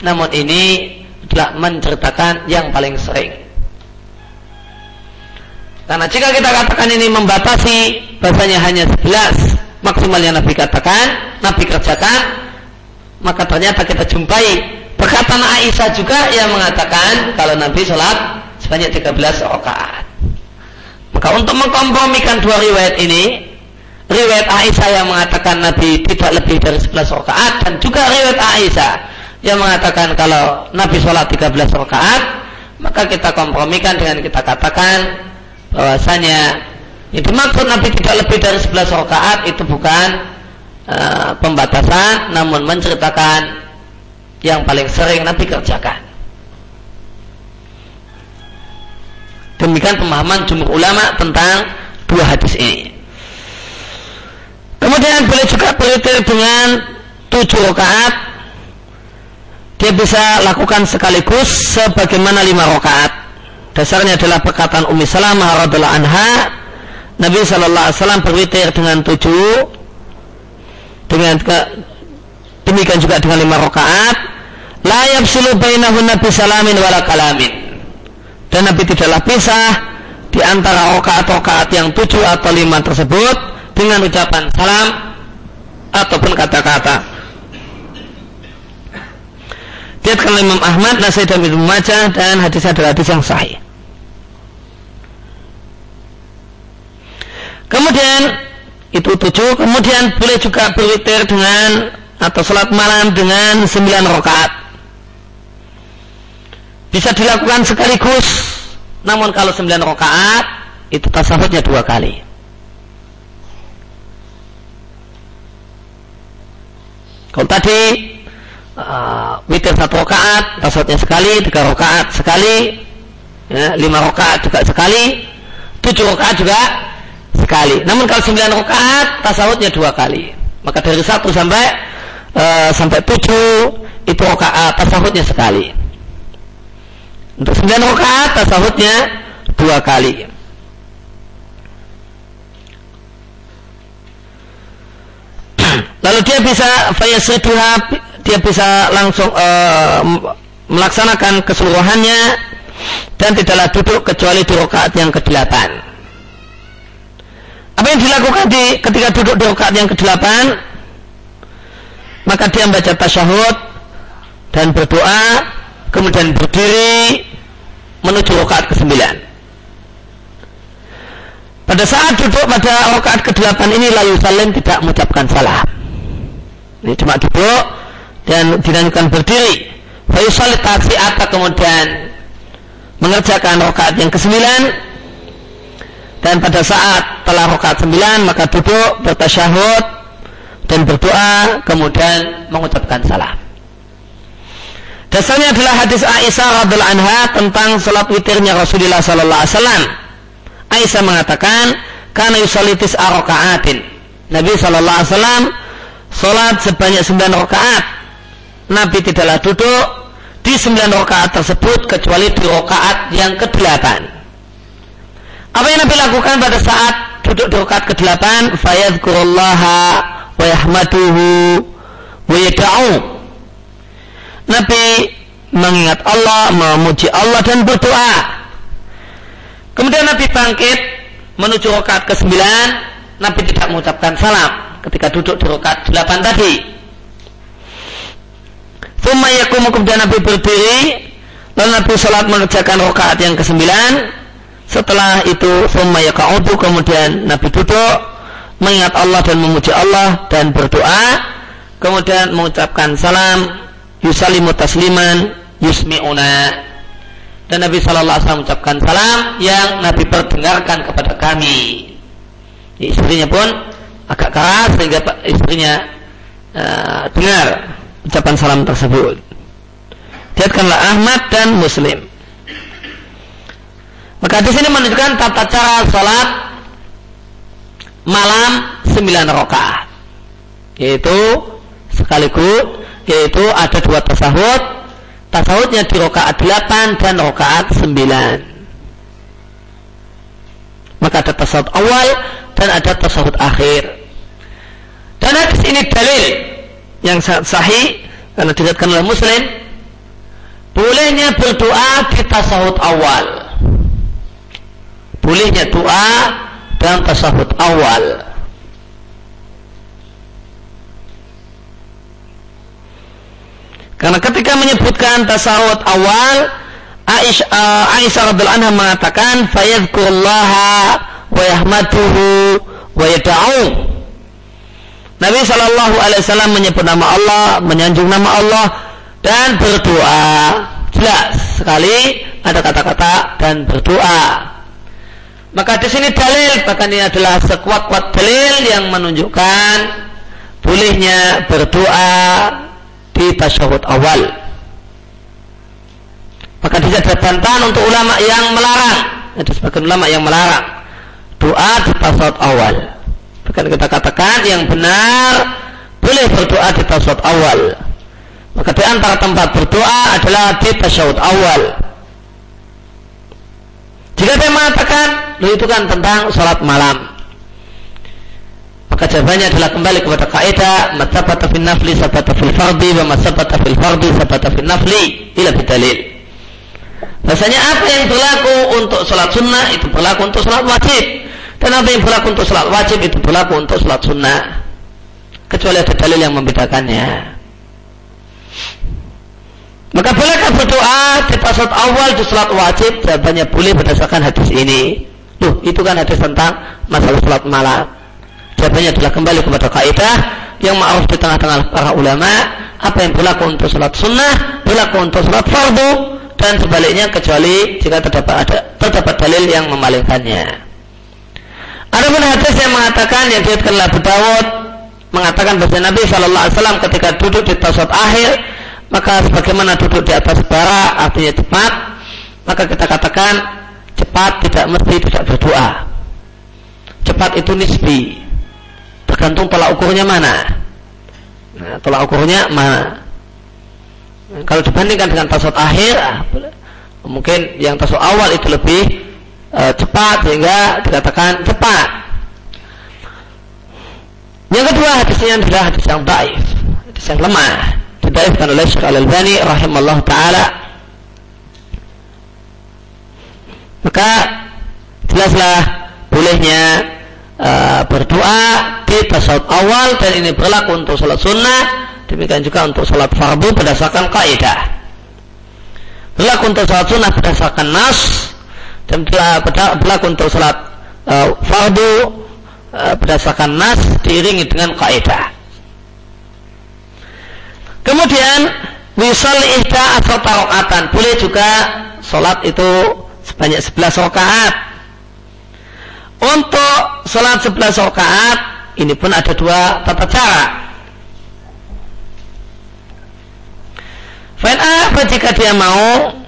namun ini adalah menceritakan yang paling sering. Karena jika kita katakan ini membatasi bahasanya hanya 11 maksimal yang Nabi katakan, Nabi kerjakan, maka ternyata kita jumpai perkataan Aisyah juga yang mengatakan kalau Nabi sholat sebanyak 13 rakaat. Maka untuk mengkompromikan dua riwayat ini, riwayat Aisyah yang mengatakan Nabi tidak lebih dari 11 rakaat dan juga riwayat Aisyah yang mengatakan kalau Nabi sholat 13 rakaat, maka kita kompromikan dengan kita katakan bahwasanya yang dimaksud Nabi tidak lebih dari 11 rakaat itu bukan uh, pembatasan, namun menceritakan yang paling sering Nabi kerjakan. Demikian pemahaman jumhur ulama tentang dua hadis ini. Kemudian boleh juga beritir dengan tujuh rakaat. Dia bisa lakukan sekaligus sebagaimana lima rakaat. Dasarnya adalah perkataan Ummi Salamah radhiallahu anha. Nabi Shallallahu Alaihi Wasallam berwitir dengan tujuh, dengan ke, demikian juga dengan lima rakaat. La yafsilu bainahunna bisalamin wala kalamin. Dan Nabi tidaklah pisah di antara rakaat-rakaat yang tujuh atau lima tersebut dengan ucapan salam ataupun kata-kata. Diatkan Imam Ahmad, Nasai dan Ibnu Majah dan hadis adalah hadis yang sahih. Kemudian itu tujuh, kemudian boleh juga berwitir dengan atau sholat malam dengan sembilan rakaat. Bisa dilakukan sekaligus, namun kalau sembilan rakaat itu tasawufnya dua kali. Kalau tadi uh, witir satu rakaat, tasawufnya sekali, tiga rakaat sekali, ya, lima rakaat juga sekali, tujuh rakaat juga sekali. Namun kalau sembilan rakaat, tasawufnya dua kali. Maka dari satu sampai uh, sampai tujuh itu rakaat tasawufnya sekali. Untuk sembilan rakaat tasawufnya dua kali. Lalu dia bisa fayasiduha dia bisa langsung uh, melaksanakan keseluruhannya dan tidaklah duduk kecuali di rakaat yang ke-8. Apa yang dilakukan di ketika duduk di rakaat yang ke-8? Maka dia membaca tasyahud dan berdoa, kemudian berdiri menuju rakaat ke-9. Pada saat duduk pada rakaat ke-8 ini layu salim tidak mengucapkan salam. Ini cuma duduk dan dilanjutkan berdiri. Fayusali taksi atau kemudian mengerjakan rakaat yang ke-9 dan pada saat telah rakaat 9 maka duduk bertasyahud dan berdoa kemudian mengucapkan salam. Dasarnya adalah hadis Aisyah radhiallahu anha tentang salat witirnya Rasulullah sallallahu alaihi wasallam. Aisyah mengatakan, "Kana yusallitis arakaatin." Nabi sallallahu alaihi wasallam salat sebanyak 9 rakaat. Nabi tidaklah duduk di 9 rakaat tersebut kecuali di rakaat yang ke-8. Apa yang Nabi lakukan pada saat duduk di rakaat ke-8? Fayadhkurullaha wa yahmaduhu wa yada'u. Nabi mengingat Allah, memuji Allah dan berdoa. Kemudian Nabi bangkit menuju rakaat ke-9, Nabi tidak mengucapkan salam ketika duduk di rakaat 8 tadi. Thumma yakumu kemudian Nabi berdiri. Lalu Nabi salat mengerjakan rakaat yang ke-9 setelah itu thumma yakaudu kemudian Nabi duduk mengingat Allah dan memuji Allah dan berdoa. Kemudian mengucapkan salam yusalimu tasliman yusmi'una. Dan Nabi Shallallahu mengucapkan salam yang Nabi perdengarkan kepada kami. Istrinya pun agak keras sehingga istrinya uh, dengar ucapan salam tersebut. Lihatkanlah Ahmad dan Muslim. Maka di sini menunjukkan tata cara sholat malam sembilan rakaat. Yaitu sekaligus yaitu ada dua tasahud. Tasahudnya di rakaat delapan dan rakaat sembilan. Maka ada tasahud awal dan ada tasahud akhir. Dan hadis ini dalil yang sahih karena dikatakan oleh Muslim. Bolehnya berdoa di tasahud awal. Bolehnya doa dalam tasahud awal. Karena ketika menyebutkan tasahud awal Aisyah, uh, Aisyah radhiallahu anha mengatakan fayadhkurullaha wa yahmaduhu wa Nabi Shallallahu Alaihi Wasallam menyebut nama Allah, menyanjung nama Allah dan berdoa. Jelas sekali ada kata-kata dan berdoa. Maka di sini dalil, bahkan ini adalah sekuat-kuat dalil yang menunjukkan bolehnya berdoa di tasyahud awal. Maka tidak ada bantahan untuk ulama yang melarang. Ada sebagian ulama yang melarang doa di tasyahud awal. Bahkan kita katakan yang benar boleh berdoa di tasyahud awal. Maka di antara tempat berdoa adalah di tasyahud awal. Jika saya mengatakan, itu kan tentang sholat malam. Maka jawabannya adalah kembali kepada kaidah matsabata fil nafli sabata fil fardi wa matsabata fil fardi sabata fil nafli ila bidalil. Rasanya apa yang berlaku untuk sholat sunnah itu berlaku untuk sholat wajib. Dan apa yang berlaku untuk sholat wajib itu berlaku untuk sholat sunnah. Kecuali ada dalil yang membedakannya. Maka bolehkah berdoa di pasal awal di sholat wajib? Jawabannya boleh berdasarkan hadis ini. Loh, itu kan hadis tentang masalah sholat malam. Jawabannya adalah kembali kepada kaidah yang ma'ruf di tengah-tengah para ulama. Apa yang berlaku untuk sholat sunnah, berlaku untuk sholat fardu, dan sebaliknya kecuali jika terdapat ada terdapat dalil yang memalingkannya. Adapun hadis yang mengatakan yang diriwayatkan Abu Dawud mengatakan bahwa Nabi Shallallahu Alaihi Wasallam ketika duduk di tasawuf akhir maka sebagaimana duduk di atas bara artinya cepat maka kita katakan cepat tidak mesti tidak berdoa. Cepat itu nisbi. Tergantung tolak ukurnya mana. Nah, tolak ukurnya mana. Kalau dibandingkan dengan tasawuf akhir ah, mungkin yang tasawuf awal itu lebih e, cepat sehingga dikatakan cepat. Yang kedua hadisnya adalah hadis yang baik, hadis yang lemah. Didaifkan oleh Syekh Al-Albani rahimahullah taala. Maka jelaslah bolehnya uh, berdoa di tasawuf awal dan ini berlaku untuk sholat sunnah demikian juga untuk sholat fardu berdasarkan kaidah berlaku untuk sholat sunnah berdasarkan nas dan berlaku untuk salat uh, fardu uh, berdasarkan nas diiringi dengan kaidah. Kemudian misal ihda atau tarokaatan boleh juga salat itu sebanyak 11 rakaat. Untuk salat 11 rakaat ini pun ada dua tata cara. Fa'in jika dia mau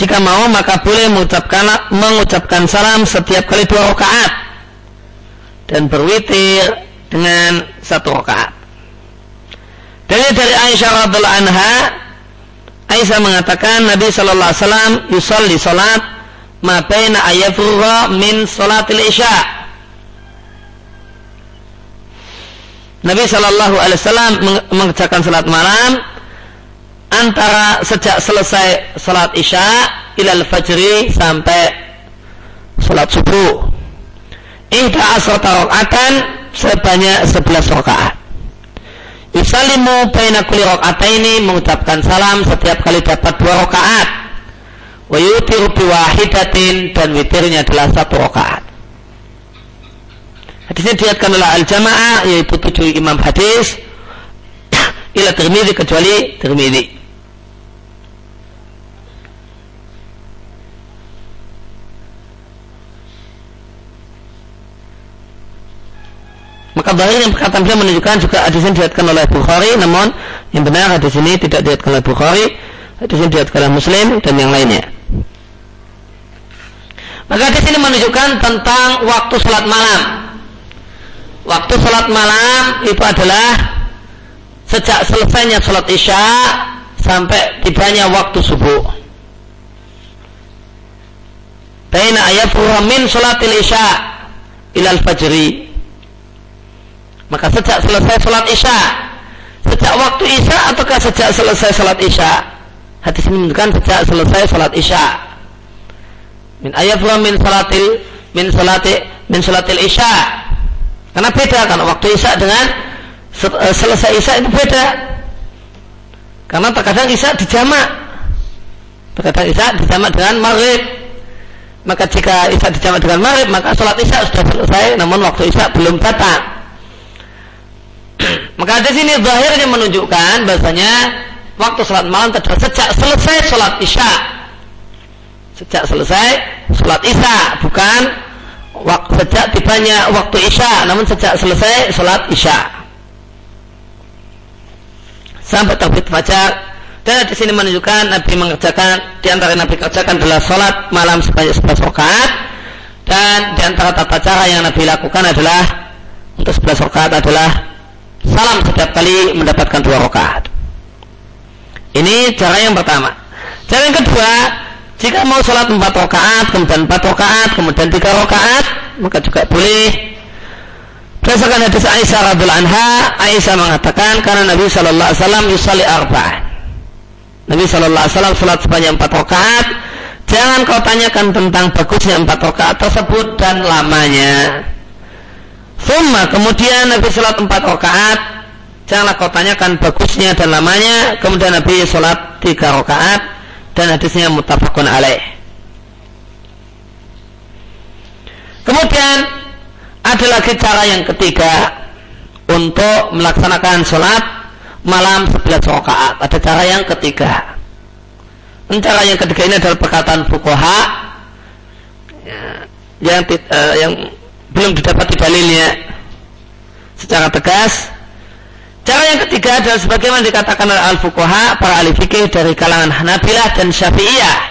jika mau maka boleh mengucapkan mengucapkan salam setiap kali dua rakaat dan berwitir dengan satu rakaat. Dari dari Aisyah radhiallahu anha, Aisyah mengatakan Nabi sallallahu alaihi wasallam yusalli salat ma baina ayafurra min salatil isya. Nabi sallallahu alaihi wasallam mengerjakan salat malam antara sejak selesai salat isya ilal fajri sampai salat subuh. Ihda asrata rakaatan sebanyak 11 rakaat. Yusalimu baina kulli ini mengucapkan salam setiap kali dapat dua rakaat. Wa yutiru biwahidatin dan witirnya adalah satu rakaat. Hadisnya diatkan oleh al-jamaah yaitu tujuh imam hadis ila termidi kecuali termidi. Maka bahaya yang perkataan beliau menunjukkan juga hadis ini dilihatkan oleh Bukhari, namun yang benar hadis ini tidak dilihatkan oleh Bukhari, hadis ini dilihatkan oleh Muslim dan yang lainnya. Maka di sini menunjukkan tentang waktu sholat malam. Waktu sholat malam itu adalah sejak selesainya sholat isya sampai tibanya waktu subuh. Baina ayafuha min sholatil isya ilal fajri. Maka sejak selesai sholat isya, sejak waktu isya ataukah sejak selesai sholat isya? Hadis ini menunjukkan sejak selesai sholat isya. Min ayafuha min sholatil min sholati min sholatil isya. Karena beda kan waktu isya dengan eh, selesai isya itu beda. Karena terkadang isya dijamak. Terkadang isya dijamak dengan maghrib. Maka jika isya dijamak dengan maghrib, maka sholat isya sudah selesai, namun waktu isya belum datang. Maka di sini zahirnya menunjukkan bahasanya waktu sholat malam terjadi sejak selesai sholat isya. Sejak selesai sholat isya, bukan sejak tibanya waktu isya, namun sejak selesai sholat isya. Sampai terbit fajar. Dan di sini menunjukkan Nabi mengerjakan di antara Nabi kerjakan adalah sholat malam sebanyak 11 rakaat. Dan di antara tata cara yang Nabi lakukan adalah untuk 11 rakaat adalah salam setiap kali mendapatkan dua rakaat. Ini cara yang pertama. Cara yang kedua, jika mau sholat 4 rakaat, kemudian 4 rakaat, kemudian 3 rakaat, maka juga boleh Berdasarkan hadis Aisyah radhiallahu anha, Aisyah mengatakan karena Nabi sallallahu alaihi wasallam yusalli arba'an. Nabi sallallahu alaihi wasallam salat sebanyak empat rakaat. Jangan kau tanyakan tentang bagusnya empat rakaat tersebut dan lamanya. Summa kemudian Nabi salat empat rakaat. Janganlah kau tanyakan bagusnya dan lamanya. Kemudian Nabi salat tiga rakaat dan hadisnya muttafaqun alaih. Kemudian ada lagi cara yang ketiga untuk melaksanakan sholat malam 11 rakaat. Ada cara yang ketiga. Dan cara yang ketiga ini adalah perkataan fukoha ya, yang, uh, yang belum didapati dalilnya secara tegas. Cara yang ketiga adalah sebagaimana dikatakan oleh al-fukoha, para ahli fikih dari kalangan Hanabilah dan Syafi'iyah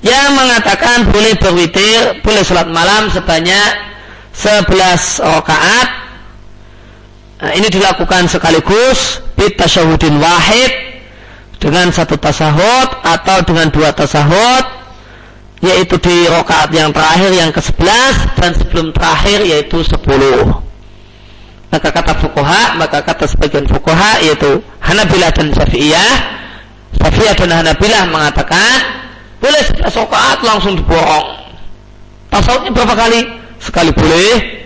yang mengatakan boleh berwitir, boleh sholat malam sebanyak 11 rakaat nah, ini dilakukan sekaligus bit tasyahudin wahid dengan satu tasahud atau dengan dua tasahud yaitu di rakaat yang terakhir yang ke-11 dan sebelum terakhir yaitu 10 maka kata fukuha maka kata sebagian fukuha yaitu Hanabilah dan Syafi'iyah. Syafi'iyah dan Hanabilah mengatakan boleh 11 rakaat langsung diborong. Tasawufnya berapa kali? Sekali boleh.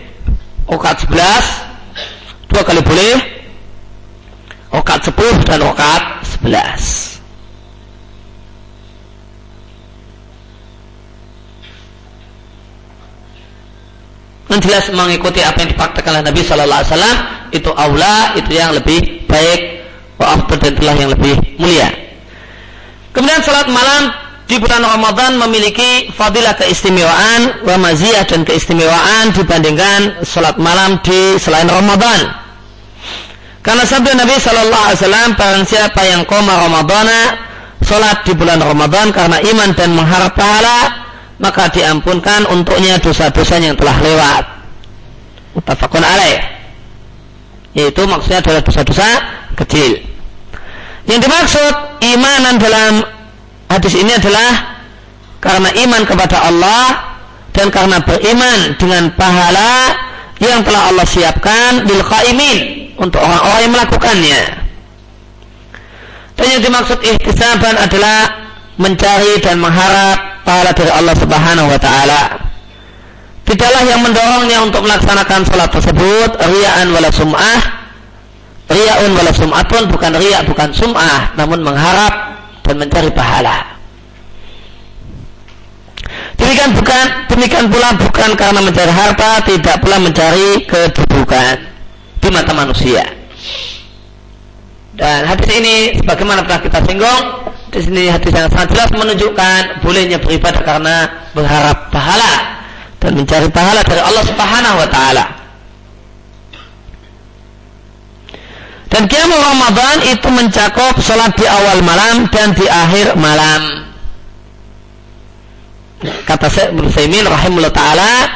Okat sebelas dua kali boleh. Okat sepuluh dan okat sebelas dan jelas mengikuti apa yang dipraktekkan oleh Nabi Shallallahu Alaihi Wasallam itu aula itu yang lebih baik wa dan telah yang lebih mulia. Kemudian salat malam di bulan Ramadan memiliki fadilah keistimewaan wa maziyah dan keistimewaan dibandingkan sholat malam di selain Ramadan. Karena sabda Nabi Shallallahu Alaihi Wasallam barang siapa yang koma Ramadana sholat di bulan Ramadan karena iman dan mengharap pahala maka diampunkan untuknya dosa-dosa yang telah lewat. Mutafakun alaih. Yaitu maksudnya adalah dosa-dosa kecil. Yang dimaksud imanan dalam hadis ini adalah karena iman kepada Allah dan karena beriman dengan pahala yang telah Allah siapkan bil qaimin untuk orang-orang yang melakukannya. Dan yang dimaksud ihtisaban adalah mencari dan mengharap pahala dari Allah Subhanahu wa taala. Tidaklah yang mendorongnya untuk melaksanakan salat tersebut riaan wala sum'ah. Ria'un wala sum'atun bukan ria' bukan sum'ah, namun mengharap dan mencari pahala. Demikian bukan demikian pula bukan karena mencari harta, tidak pula mencari kedudukan di mata manusia. Dan hadis ini sebagaimana pernah kita singgung, di sini hadis yang sangat jelas menunjukkan bolehnya beribadah karena berharap pahala dan mencari pahala dari Allah Subhanahu wa taala. Dan kiamat Ramadan itu mencakup sholat di awal malam dan di akhir malam. kata Syekh Ibnu Saimin rahimahullah taala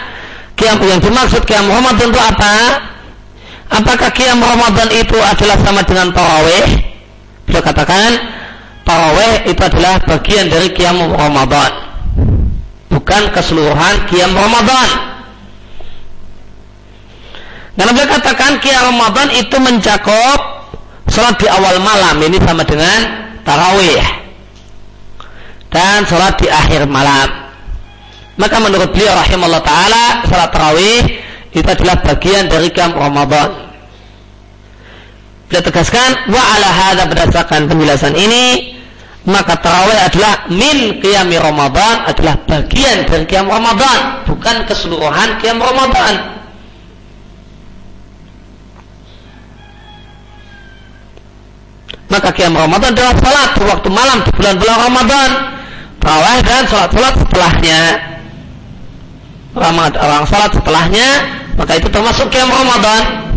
kiam yang dimaksud kiam Ramadan itu apa? Apakah kiam Ramadan itu adalah sama dengan tarawih? Beliau katakan tarawih itu adalah bagian dari kiam Ramadan. Bukan keseluruhan kiam Ramadan. Karena beliau katakan kiam Ramadan itu mencakup sholat di awal malam ini sama dengan tarawih dan sholat di akhir malam. Maka menurut beliau rahimahullah ta'ala sholat tarawih itu adalah bagian dari kiam Ramadan. Beliau tegaskan wa ala hadha berdasarkan penjelasan ini maka tarawih adalah min qiyami Ramadan adalah bagian dari qiyam Ramadan bukan keseluruhan qiyam Ramadan. Maka qiyam Ramadan adalah salat waktu malam di bulan-bulan Ramadan Rawah dan sholat-sholat setelahnya. Ramadan, orang sholat setelahnya, maka itu termasuk kiam Ramadan.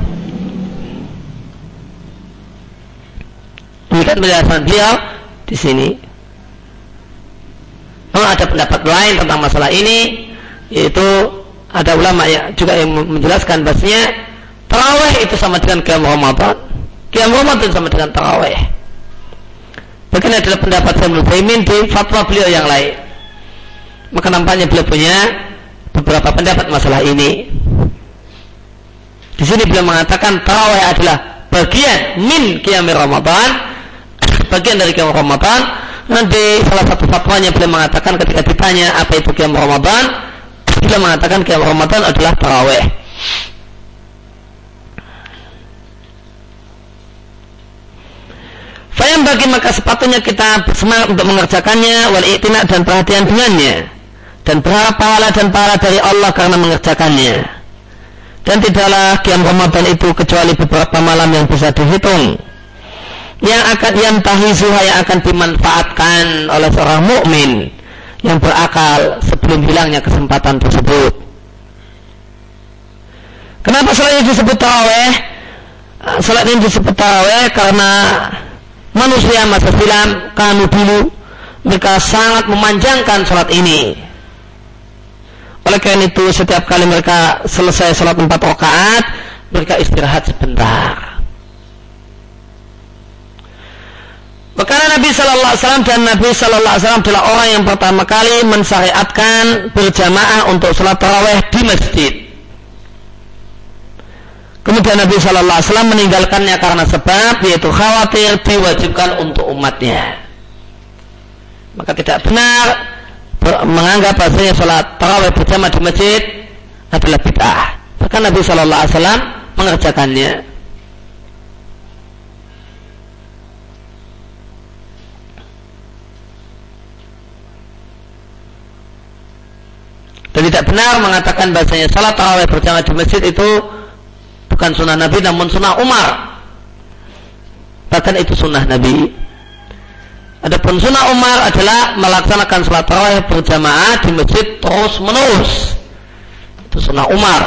Demikian penjelasan beliau di sini. Oh, ada pendapat lain tentang masalah ini, yaitu ada ulama ya juga yang menjelaskan bahasanya taraweh itu sama dengan kiam Ramadan. Kiam Ramadan sama dengan taraweh. Bahkan adalah pendapat Ibnu Taimin di fatwa beliau yang lain. Maka nampaknya beliau punya beberapa pendapat masalah ini. Di sini beliau mengatakan tarawih adalah bagian min qiyamir Ramadan, bagian dari qiyam Ramadan. Nanti salah satu fatwanya beliau mengatakan ketika ditanya apa itu qiyam Ramadan, beliau mengatakan qiyam Ramadan adalah tarawih. Fayam bagi maka sepatutnya kita bersemangat untuk mengerjakannya wal i'tina dan perhatian dengannya dan berharap pahala dan pahala dari Allah karena mengerjakannya. Dan tidaklah kiam Ramadan itu kecuali beberapa malam yang bisa dihitung yang akan yang tahizuha yang akan dimanfaatkan oleh seorang mukmin yang berakal sebelum hilangnya kesempatan tersebut. Kenapa salat ini disebut taraweh? Salat ini disebut taraweh karena manusia masa silam kami dulu mereka sangat memanjangkan sholat ini oleh karena itu setiap kali mereka selesai sholat empat rakaat mereka istirahat sebentar Karena Nabi Shallallahu Alaihi Wasallam dan Nabi Shallallahu Alaihi Wasallam adalah orang yang pertama kali mensyariatkan berjamaah untuk sholat taraweh di masjid. Kemudian Nabi Shallallahu Alaihi Wasallam meninggalkannya karena sebab yaitu khawatir diwajibkan untuk umatnya. Maka tidak benar menganggap bahasanya sholat tarawih berjamaah di masjid adalah bid'ah. Bahkan Nabi Shallallahu Alaihi Wasallam mengerjakannya. Dan tidak benar mengatakan bahasanya sholat tarawih berjamaah di masjid itu bukan sunnah Nabi namun sunnah Umar. Bahkan itu sunnah Nabi. Adapun sunnah Umar adalah melaksanakan sholat tarawih berjamaah di masjid terus menerus. Itu sunnah Umar.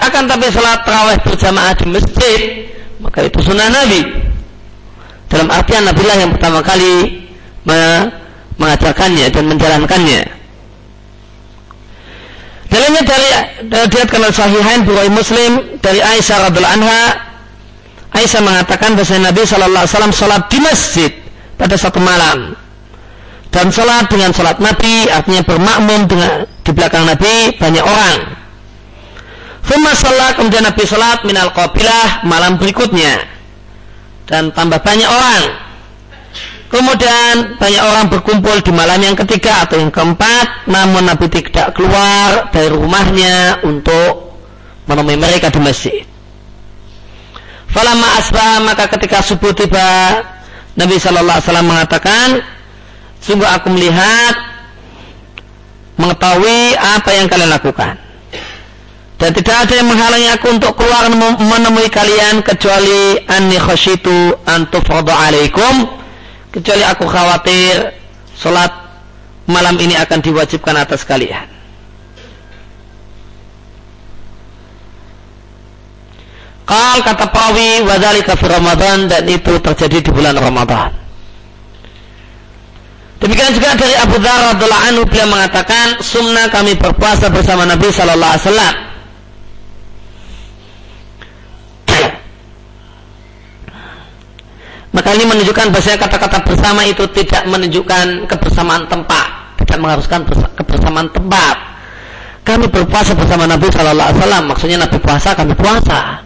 Akan tapi sholat tarawih berjamaah di masjid maka itu sunnah Nabi. Dalam artian Nabi lah yang pertama kali mengajarkannya dan menjalankannya. Dalilnya dari diriatkan oleh Sahihain Bukhari Muslim dari Aisyah radhiallahu anha. Aisyah mengatakan bahwa Nabi Shallallahu Alaihi Wasallam sholat di masjid pada satu malam. Dan sholat dengan sholat Nabi artinya bermakmum dengan di belakang Nabi banyak orang. Fumma sholat kemudian Nabi sholat minal qabilah malam berikutnya. Dan tambah banyak orang Kemudian banyak orang berkumpul di malam yang ketiga atau yang keempat, namun Nabi tidak keluar dari rumahnya untuk menemui mereka di masjid. Falamma asbah maka ketika subuh tiba, Nabi Shallallahu Alaihi Wasallam mengatakan, sungguh aku melihat, mengetahui apa yang kalian lakukan. Dan tidak ada yang menghalangi aku untuk keluar menemui kalian kecuali anni khasyitu antufadu alaikum kecuali aku khawatir sholat malam ini akan diwajibkan atas kalian. Kal kata Pawi wadali kafir Ramadan dan itu terjadi di bulan Ramadan. Demikian juga dari Abu Dhar radhiallahu anhu beliau mengatakan sunnah kami berpuasa bersama Nabi sallallahu alaihi wasallam. Maka ini menunjukkan bahasa kata-kata bersama itu tidak menunjukkan kebersamaan tempat, tidak mengharuskan kebersamaan tempat. Kami berpuasa bersama Nabi Shallallahu Alaihi Wasallam, maksudnya Nabi puasa, kami puasa.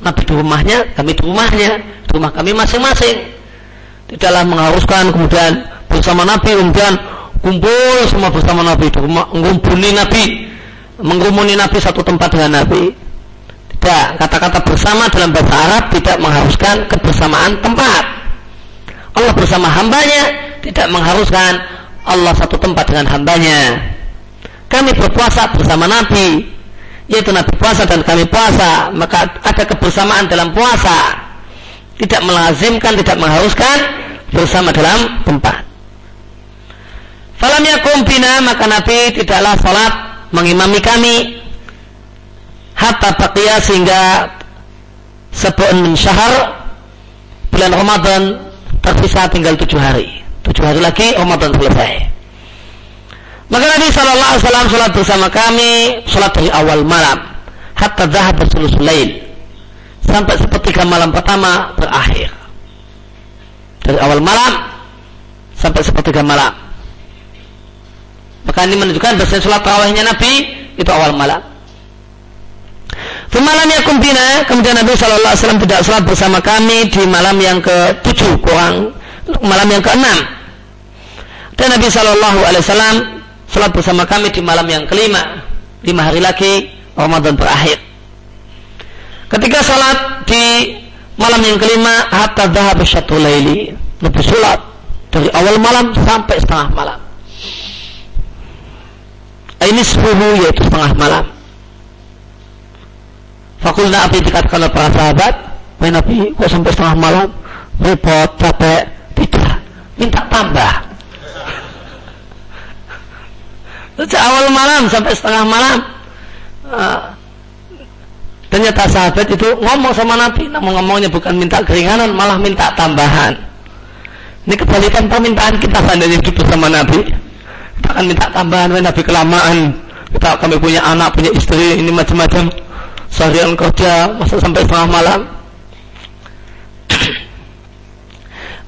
Nabi di rumahnya, kami di rumahnya, di rumah kami masing-masing. Tidaklah mengharuskan kemudian bersama Nabi kemudian kumpul semua bersama Nabi di Nabi, mengumuni Nabi satu tempat dengan Nabi. Tidak, kata-kata bersama dalam bahasa Arab tidak mengharuskan kebersamaan tempat. Allah bersama hambanya tidak mengharuskan Allah satu tempat dengan hambanya. Kami berpuasa bersama Nabi, yaitu Nabi puasa dan kami puasa, maka ada kebersamaan dalam puasa. Tidak melazimkan, tidak mengharuskan bersama dalam tempat. Falam yakum bina maka Nabi tidaklah salat mengimami kami hatta baqiya sehingga sebulan syahr bulan Ramadan tersisa tinggal tujuh hari. Tujuh hari lagi Ramadan selesai. Maka Nabi Shallallahu Alaihi Wasallam sholat bersama kami, sholat dari awal malam, hatta zahab lail, sampai sepertiga malam pertama berakhir. Dari awal malam sampai sepertiga malam. Maka ini menunjukkan bahwa sholat tarawihnya Nabi itu awal malam. Di malam yang kumpina, kemudian Nabi Shallallahu Alaihi Wasallam tidak sholat bersama kami di malam yang ke tujuh kurang malam yang keenam. Dan Nabi Shallallahu Alaihi Wasallam Salat bersama kami di malam yang kelima. Lima hari lagi Ramadan berakhir. Ketika salat di malam yang kelima, hatta dhahab syatu laili. Nabi salat dari awal malam sampai setengah malam. Ini sepuluh yaitu setengah malam. Fakulna Nabi dikatakan oleh para sahabat, Wahai Nabi, kok sampai setengah malam? Repot, capek. Tidak. Minta tambah. Sejak awal malam sampai setengah malam. Uh, ternyata sahabat itu ngomong sama Nabi, namun ngomongnya bukan minta keringanan, malah minta tambahan. Ini kebalikan permintaan kita sendiri hidup bersama Nabi. Kita akan minta tambahan, Nabi kelamaan. Kita kami punya anak, punya istri, ini macam-macam. Seharian kerja, masa sampai setengah malam.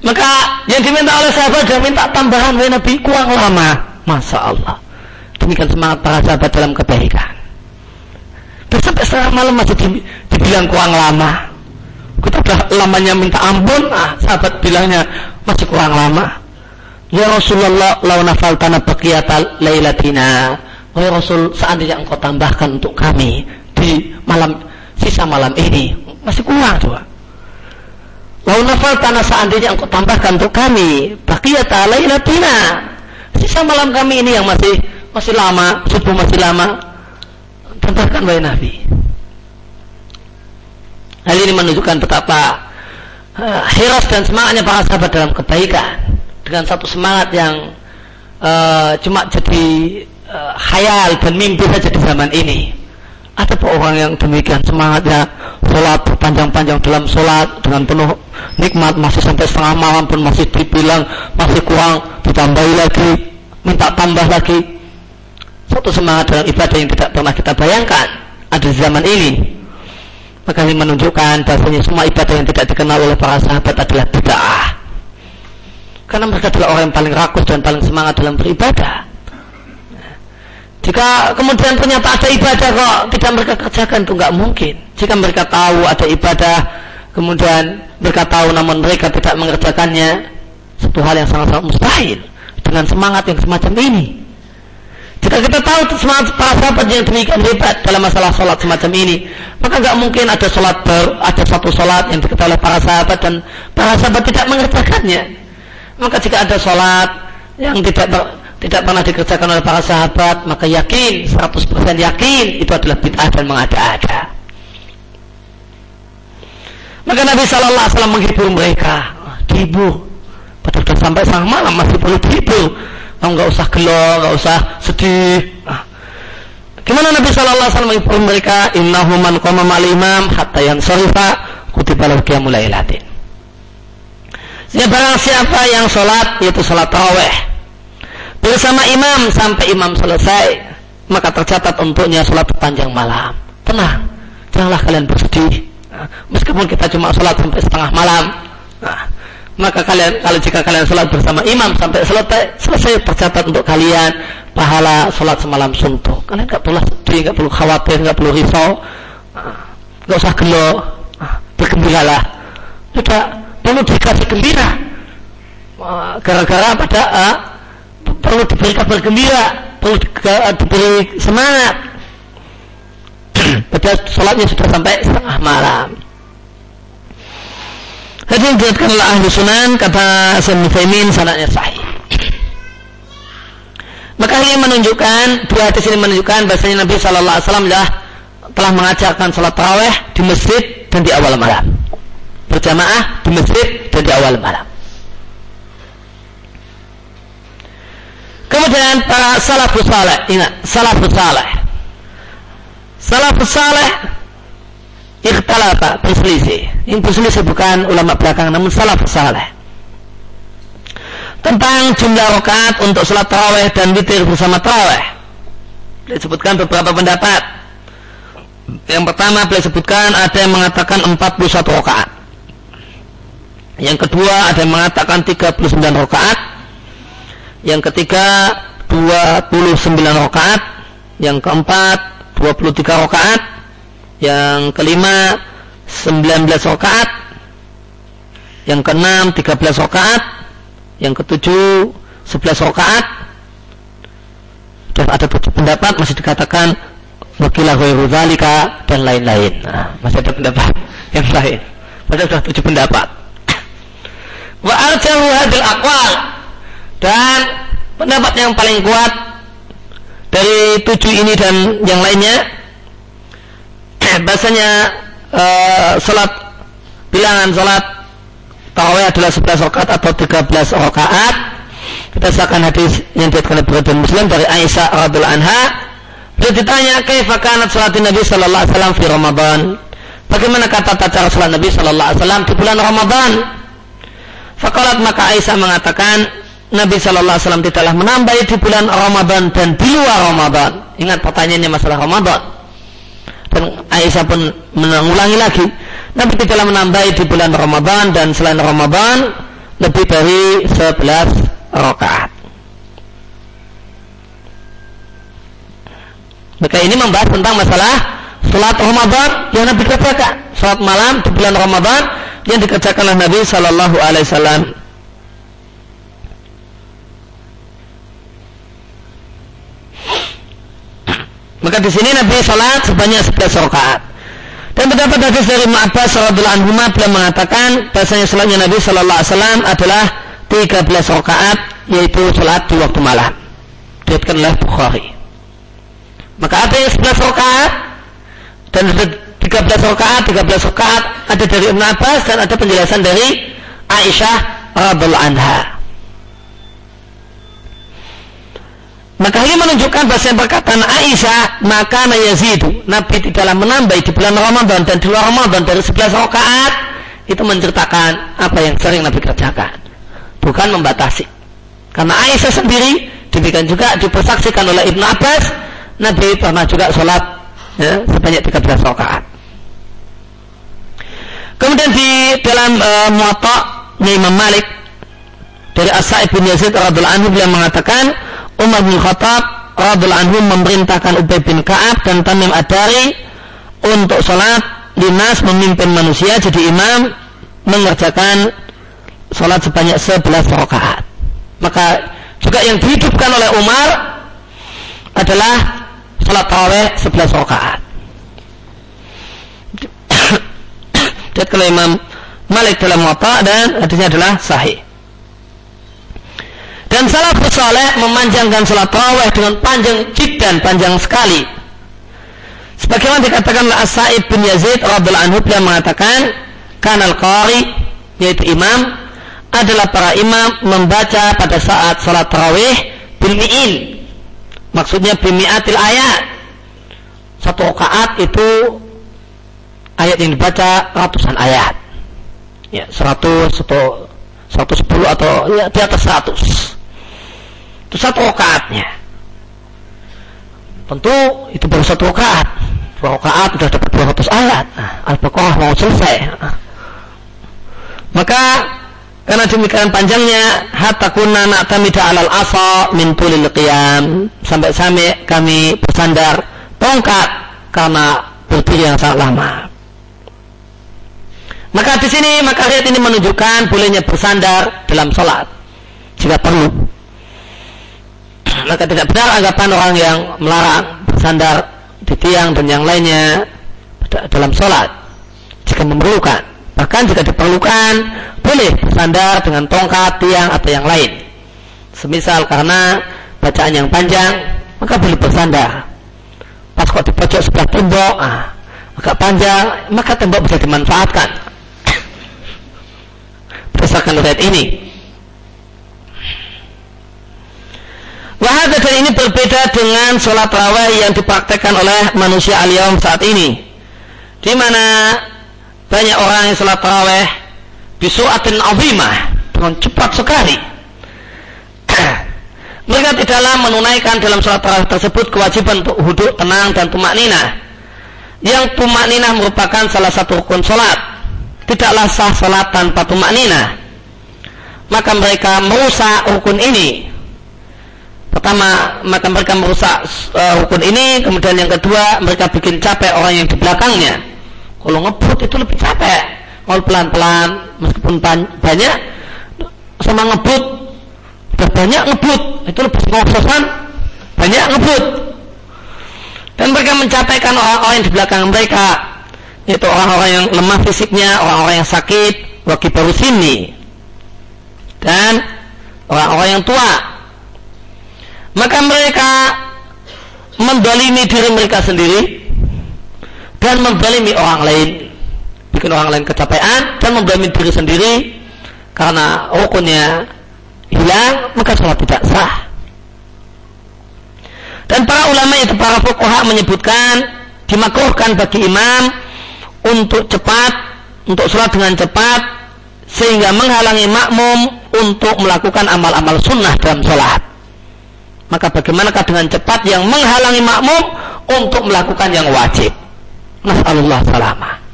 Maka yang diminta oleh sahabat dia minta tambahan, Nabi kurang lama. Masya Allah demikian semangat para sahabat dalam kebaikan. Dan sampai setengah malam masih dibilang kurang lama. Kita sudah lamanya minta ampun, ah, sahabat bilangnya masih kurang lama. Ya Rasulullah, lau nafal tanah bakiyata laylatina. Wahai Rasul, seandainya engkau tambahkan untuk kami di malam sisa malam ini, masih kurang coba. Lau nafal tanah seandainya engkau tambahkan untuk kami, bakiyata laylatina. Sisa malam kami ini yang masih masih lama, subuh masih lama. Tambahkan wahai Nabi. Hal ini menunjukkan betapa uh, hiras dan semangatnya para sahabat dalam kebaikan dengan satu semangat yang uh, cuma jadi uh, khayal dan mimpi saja di zaman ini. Ada orang yang demikian semangatnya sholat berpanjang-panjang dalam sholat dengan penuh nikmat masih sampai setengah malam pun masih dibilang masih kurang ditambahi lagi minta tambah lagi. Satu semangat dalam ibadah yang tidak pernah kita bayangkan. Ada zaman ini. Maka ini menunjukkan bahasanya semua ibadah yang tidak dikenal oleh para sahabat adalah bid'ah. Karena mereka adalah orang yang paling rakus dan paling semangat dalam beribadah jika kemudian ternyata ada ibadah kok tidak mereka kerjakan itu nggak mungkin. Jika mereka tahu ada ibadah kemudian mereka tahu namun mereka tidak mengerjakannya satu hal yang sangat-sangat mustahil. Dengan semangat yang semacam ini. Jika kita tahu semangat para sahabat yang demikian hebat dalam masalah sholat semacam ini, maka nggak mungkin ada sholat ber, ada satu sholat yang diketahui oleh para sahabat dan para sahabat tidak mengerjakannya. Maka jika ada sholat yang tidak tidak pernah dikerjakan oleh para sahabat, maka yakin 100% yakin itu adalah bid'ah dan mengada-ada. Maka Nabi Shallallahu Alaihi Wasallam menghibur mereka, dihibur. Padahal sudah sampai sang malam masih perlu dihibur Oh, nggak usah gelo, nggak usah sedih. Nah, gimana Nabi Shallallahu Alaihi Wasallam menginformasi mereka, Innahu man qama mal imam hatta yang sorifa kutiba lahu qiyamul lailatin. Siapa barang siapa yang sholat yaitu sholat taraweh bersama imam sampai imam selesai maka tercatat untuknya sholat panjang malam. Tenang janganlah kalian bersedih. Nah, meskipun kita cuma sholat sampai setengah malam nah, maka kalian kalau jika kalian sholat bersama imam sampai selesai selesai tercatat untuk kalian pahala sholat semalam suntuk. Kalian nggak perlu sedih nggak perlu khawatir nggak perlu risau. Nah, nggak usah gelo. Bergembiralah. Tidak perlu dikasih gembira. Gara-gara pada perlu diberi kabar gembira, perlu diberi semangat. Padahal sholatnya sudah sampai setengah malam. Jadi yang dilihatkan oleh ahli sunan kata Sayyid Nufaimin sanatnya sahih. Maka ini menunjukkan dua hadis ini menunjukkan bahasanya Nabi Shallallahu Alaihi Wasallam telah mengajarkan sholat taraweh di masjid dan di awal malam berjamaah di masjid dan di awal malam. Kemudian para salafus saleh, ingat salafus saleh. Salafus saleh ikhtalata berselisih. Ini berselisih bukan ulama belakang namun salafus saleh. Tentang jumlah rakaat untuk salat tarawih dan witir bersama tarawih. Disebutkan beberapa pendapat. Yang pertama beliau sebutkan ada yang mengatakan 41 rakaat. Yang kedua ada yang mengatakan 39 rakaat yang ketiga 29 rakaat, yang keempat 23 rakaat, yang kelima 19 rakaat, yang keenam 13 rakaat, yang ketujuh 11 rakaat. Dan ada tujuh pendapat masih dikatakan wakilah zalika dan lain-lain. Nah, masih ada pendapat yang lain. Padahal sudah tujuh pendapat. Wa arjahu hadil aqwal dan pendapat yang paling kuat dari tujuh ini dan yang lainnya bahasanya uh, salat bilangan salat tarawih adalah 11 rakaat atau 13 rakaat. Kita saksikan hadis yang dikatakan oleh Muslim dari Aisyah radhiallahu anha. Beliau ditanya kaifa salatin Nabi sallallahu alaihi wasallam fi Ramadan? Bagaimana kata tata salat Nabi sallallahu alaihi wasallam di bulan Ramadan? Fakalat maka Aisyah mengatakan Nabi Shallallahu Alaihi Wasallam tidaklah menambah di bulan Ramadan dan di luar Ramadan. Ingat pertanyaannya masalah Ramadan. Dan Aisyah pun mengulangi lagi. Nabi tidaklah menambah di bulan Ramadan dan selain Ramadan lebih dari 11 rakaat. Maka ini membahas tentang masalah salat Ramadan yang Nabi kerjakan. Salat malam di bulan Ramadan yang dikerjakan oleh Nabi Shallallahu Alaihi Wasallam. Maka di sini Nabi salat sebanyak 11 rakaat. Dan terdapat hadis dari Ma'abbas radhiyallahu anhu beliau mengatakan bahasanya salatnya Nabi sallallahu alaihi wasallam adalah 13 rakaat yaitu salat di waktu malam. Diriwayatkan oleh Bukhari. Maka ada yang 11 rakaat dan ada 13 rakaat, 13 rakaat ada dari Ibn Abbas dan ada penjelasan dari Aisyah radhiyallahu anha. Maka ini menunjukkan bahasa perkataan Aisyah maka Yazidu. Nabi tidaklah menambah di bulan Ramadan dan di luar Ramadan dari 11 rakaat itu menceritakan apa yang sering Nabi kerjakan. Bukan membatasi. Karena Aisyah sendiri demikian juga dipersaksikan oleh Ibnu Abbas Nabi pernah juga sholat ya, sebanyak 13 rakaat. Kemudian di dalam uh, muwatta Imam Malik dari As-Sa'id bin Yazid radhiallahu anhu beliau mengatakan Umar bin Khattab radhiallahu anhu memerintahkan Ubay bin Ka'ab dan Tamim Ad-Dari untuk sholat dinas memimpin manusia jadi imam mengerjakan sholat sebanyak 11 rakaat. Maka juga yang dihidupkan oleh Umar adalah sholat tarawih 11 rakaat. Dan kalau Imam Malik dalam Muwatta dan hadisnya adalah sahih. Dan salah saleh memanjangkan salat tarawih dengan panjang dan panjang sekali. Sebagaimana dikatakan oleh As-Sa'id bin Yazid radhiyallahu anhu beliau mengatakan, kanal qari yaitu imam adalah para imam membaca pada saat salat tarawih bil mi'in. Maksudnya bimi'atil ayat. Satu rakaat itu ayat yang dibaca ratusan ayat. Ya, 100 atau 110 atau ya, di atas 100 Itu satu rakaatnya. Tentu itu baru satu rakaat. Dua rakaat sudah dapat 200 ayat. Nah, Al-Baqarah mau selesai. Nah. Maka karena demikian panjangnya hatta kunna na'tamida alal asa min tulil qiyam sampai sampai kami bersandar tongkat karena berdiri yang sangat lama. Maka di sini maka ayat ini menunjukkan bolehnya bersandar dalam sholat jika perlu. Maka tidak benar anggapan orang yang melarang bersandar di tiang dan yang lainnya dalam sholat jika memerlukan. Bahkan jika diperlukan boleh bersandar dengan tongkat, tiang atau yang lain. Semisal karena bacaan yang panjang, maka boleh bersandar. Pas kok di pojok sebelah tembok, ah, agak panjang, maka tembok bisa dimanfaatkan. Berdasarkan riwayat ini. Wahada dan ini berbeda dengan sholat raweh yang dipraktekkan oleh manusia aliyom saat ini. Di mana banyak orang yang sholat raweh bisuatin azimah dengan cepat sekali. Mereka tidaklah menunaikan dalam sholat tarawih tersebut kewajiban untuk huduk tenang dan tumak nina. Yang tumak nina merupakan salah satu rukun sholat. Tidaklah sah sholat tanpa tumak nina. Maka mereka merusak rukun ini. Pertama, maka mereka merusak uh, rukun ini. Kemudian yang kedua, mereka bikin capek orang yang di belakangnya. Kalau ngebut itu lebih capek. Kalau pelan-pelan meskipun banyak sama ngebut. Banyak ngebut itu lebih ngopsosan banyak ngebut. Dan mereka mencapaikan orang-orang yang di belakang mereka. Yaitu orang-orang yang lemah fisiknya orang-orang yang sakit waki baru sini. Dan orang-orang yang tua maka mereka mendolimi diri mereka sendiri dan mendolimi orang lain. Bikin orang lain kecapean dan memblami diri sendiri karena rukunnya hilang maka sholat tidak sah. Dan para ulama itu para fuqaha menyebutkan dimakruhkan bagi imam untuk cepat untuk sholat dengan cepat sehingga menghalangi makmum untuk melakukan amal-amal sunnah dalam sholat maka bagaimanakah dengan cepat yang menghalangi makmum untuk melakukan yang wajib Nas'alullah salamah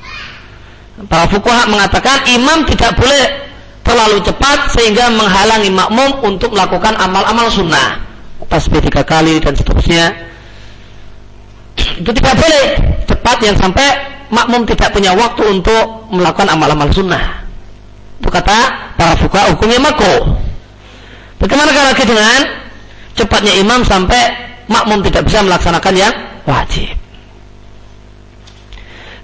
Para fukuha mengatakan imam tidak boleh terlalu cepat sehingga menghalangi makmum untuk melakukan amal-amal sunnah. Tasbih tiga kali dan seterusnya. Itu tidak boleh cepat yang sampai makmum tidak punya waktu untuk melakukan amal-amal sunnah. Itu kata para fukuha hukumnya makro. Bagaimana lagi dengan cepatnya imam sampai makmum tidak bisa melaksanakan yang wajib.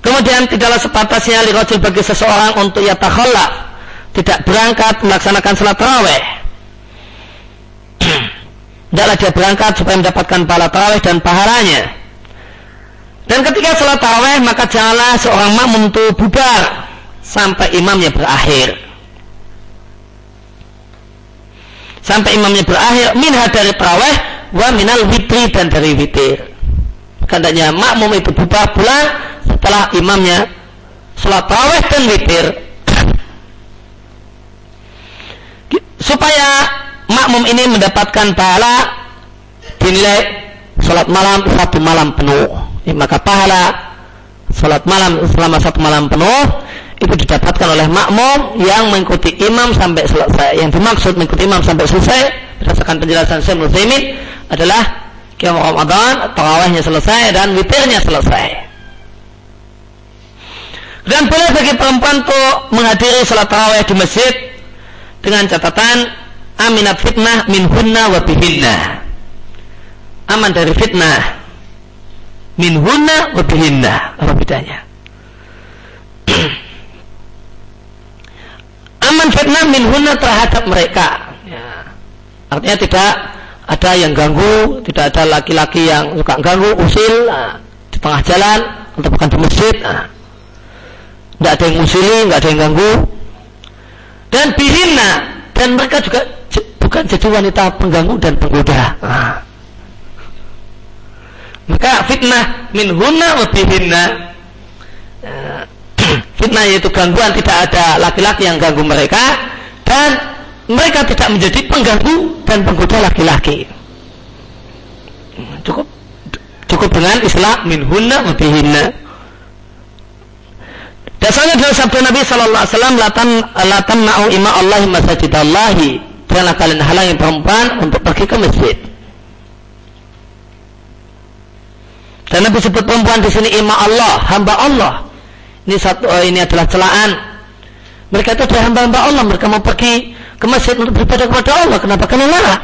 Kemudian tidaklah sepatasnya lirajul bagi seseorang untuk yatakhallaf tidak berangkat melaksanakan salat tarawih. Tidaklah dia berangkat supaya mendapatkan pahala tarawih dan pahalanya. Dan ketika salat tarawih maka janganlah seorang makmum itu bubar sampai imamnya berakhir. Sampai imamnya berakhir minha dari tarawih wa minal witri dan dari witir. Katanya makmum itu bubar pula setelah imamnya sholat tarawih dan witir supaya makmum ini mendapatkan pahala dinilai sholat malam satu malam penuh ya, maka pahala sholat malam selama satu malam penuh itu didapatkan oleh makmum yang mengikuti imam sampai selesai yang dimaksud mengikuti imam sampai selesai berdasarkan penjelasan Syekh Muslimin adalah Qiyam Ramadan, tarawihnya selesai dan witirnya selesai. Dan boleh bagi perempuan untuk menghadiri salat tarawih di masjid dengan catatan aminat fitnah min hunna wa bihinna. Aman dari fitnah min hunna wa bihinna. Apa bedanya? Aman fitnah min hunna terhadap mereka. Ya. Artinya tidak ada yang ganggu, tidak ada laki-laki yang suka ganggu, usil nah, di tengah jalan atau bukan di masjid. Tidak ada yang musili, nggak ada yang ganggu. Dan bihina dan mereka juga bukan jadi wanita pengganggu dan penggoda. Nah. Maka fitnah min hunna wa bihinna. Fitnah yaitu gangguan tidak ada laki-laki yang ganggu mereka dan mereka tidak menjadi pengganggu dan penggoda laki-laki. Cukup cukup dengan istilah minhunna wa. Dasarnya dalam sabda Nabi sallallahu alaihi wasallam latan latan na'u ima Allah masajidallahi. Janganlah kalian halangi perempuan untuk pergi ke masjid. Dan Nabi sebut perempuan di sini ima Allah, hamba Allah. Ini satu oh, ini adalah celaan. Mereka itu adalah hamba-hamba Allah. Mereka mau pergi ke masjid untuk beribadah kepada Allah. Kenapa kalian larang?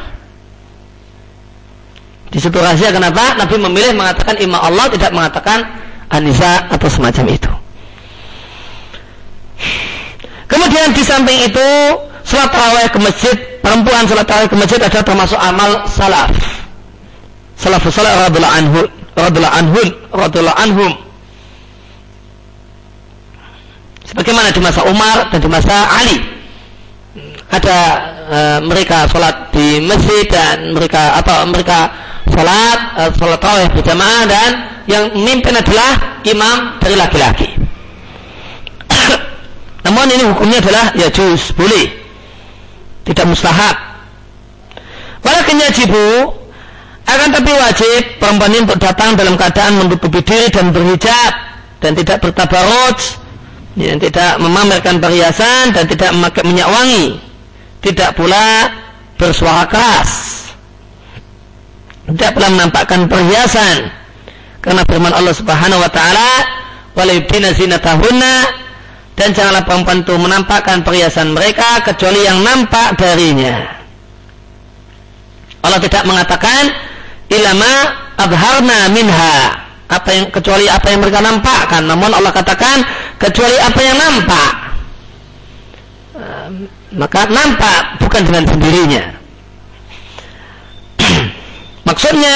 Di situ rahasia kenapa Nabi memilih mengatakan ima Allah tidak mengatakan Anisa atau semacam itu. Kemudian di samping itu salat tarawih ke masjid, perempuan salat tarawih ke masjid adalah termasuk amal salaf. Salafus salih radhiyallahu anhu anhum radhiyallahu anhum sebagaimana di masa Umar dan di masa Ali. Ada e, mereka sholat di masjid dan mereka atau mereka sholat e, sholat tarawih berjamaah dan yang memimpin adalah imam dari laki-laki. Namun ini hukumnya adalah ya juz boleh. Tidak mustahab. Walakin yajibu akan tapi wajib perempuan ini untuk datang dalam keadaan menutupi diri dan berhijab dan tidak bertabarut, ya, tidak memamerkan perhiasan dan tidak memakai minyak wangi, tidak pula bersuara keras, tidak pula menampakkan perhiasan. Karena firman Allah Subhanahu wa taala, "Walaibtina zinatahunna" dan janganlah perempuan itu menampakkan perhiasan mereka kecuali yang nampak darinya. Allah tidak mengatakan ilama abharna minha apa yang kecuali apa yang mereka nampakkan. Namun Allah katakan kecuali apa yang nampak. Maka nampak bukan dengan sendirinya. Maksudnya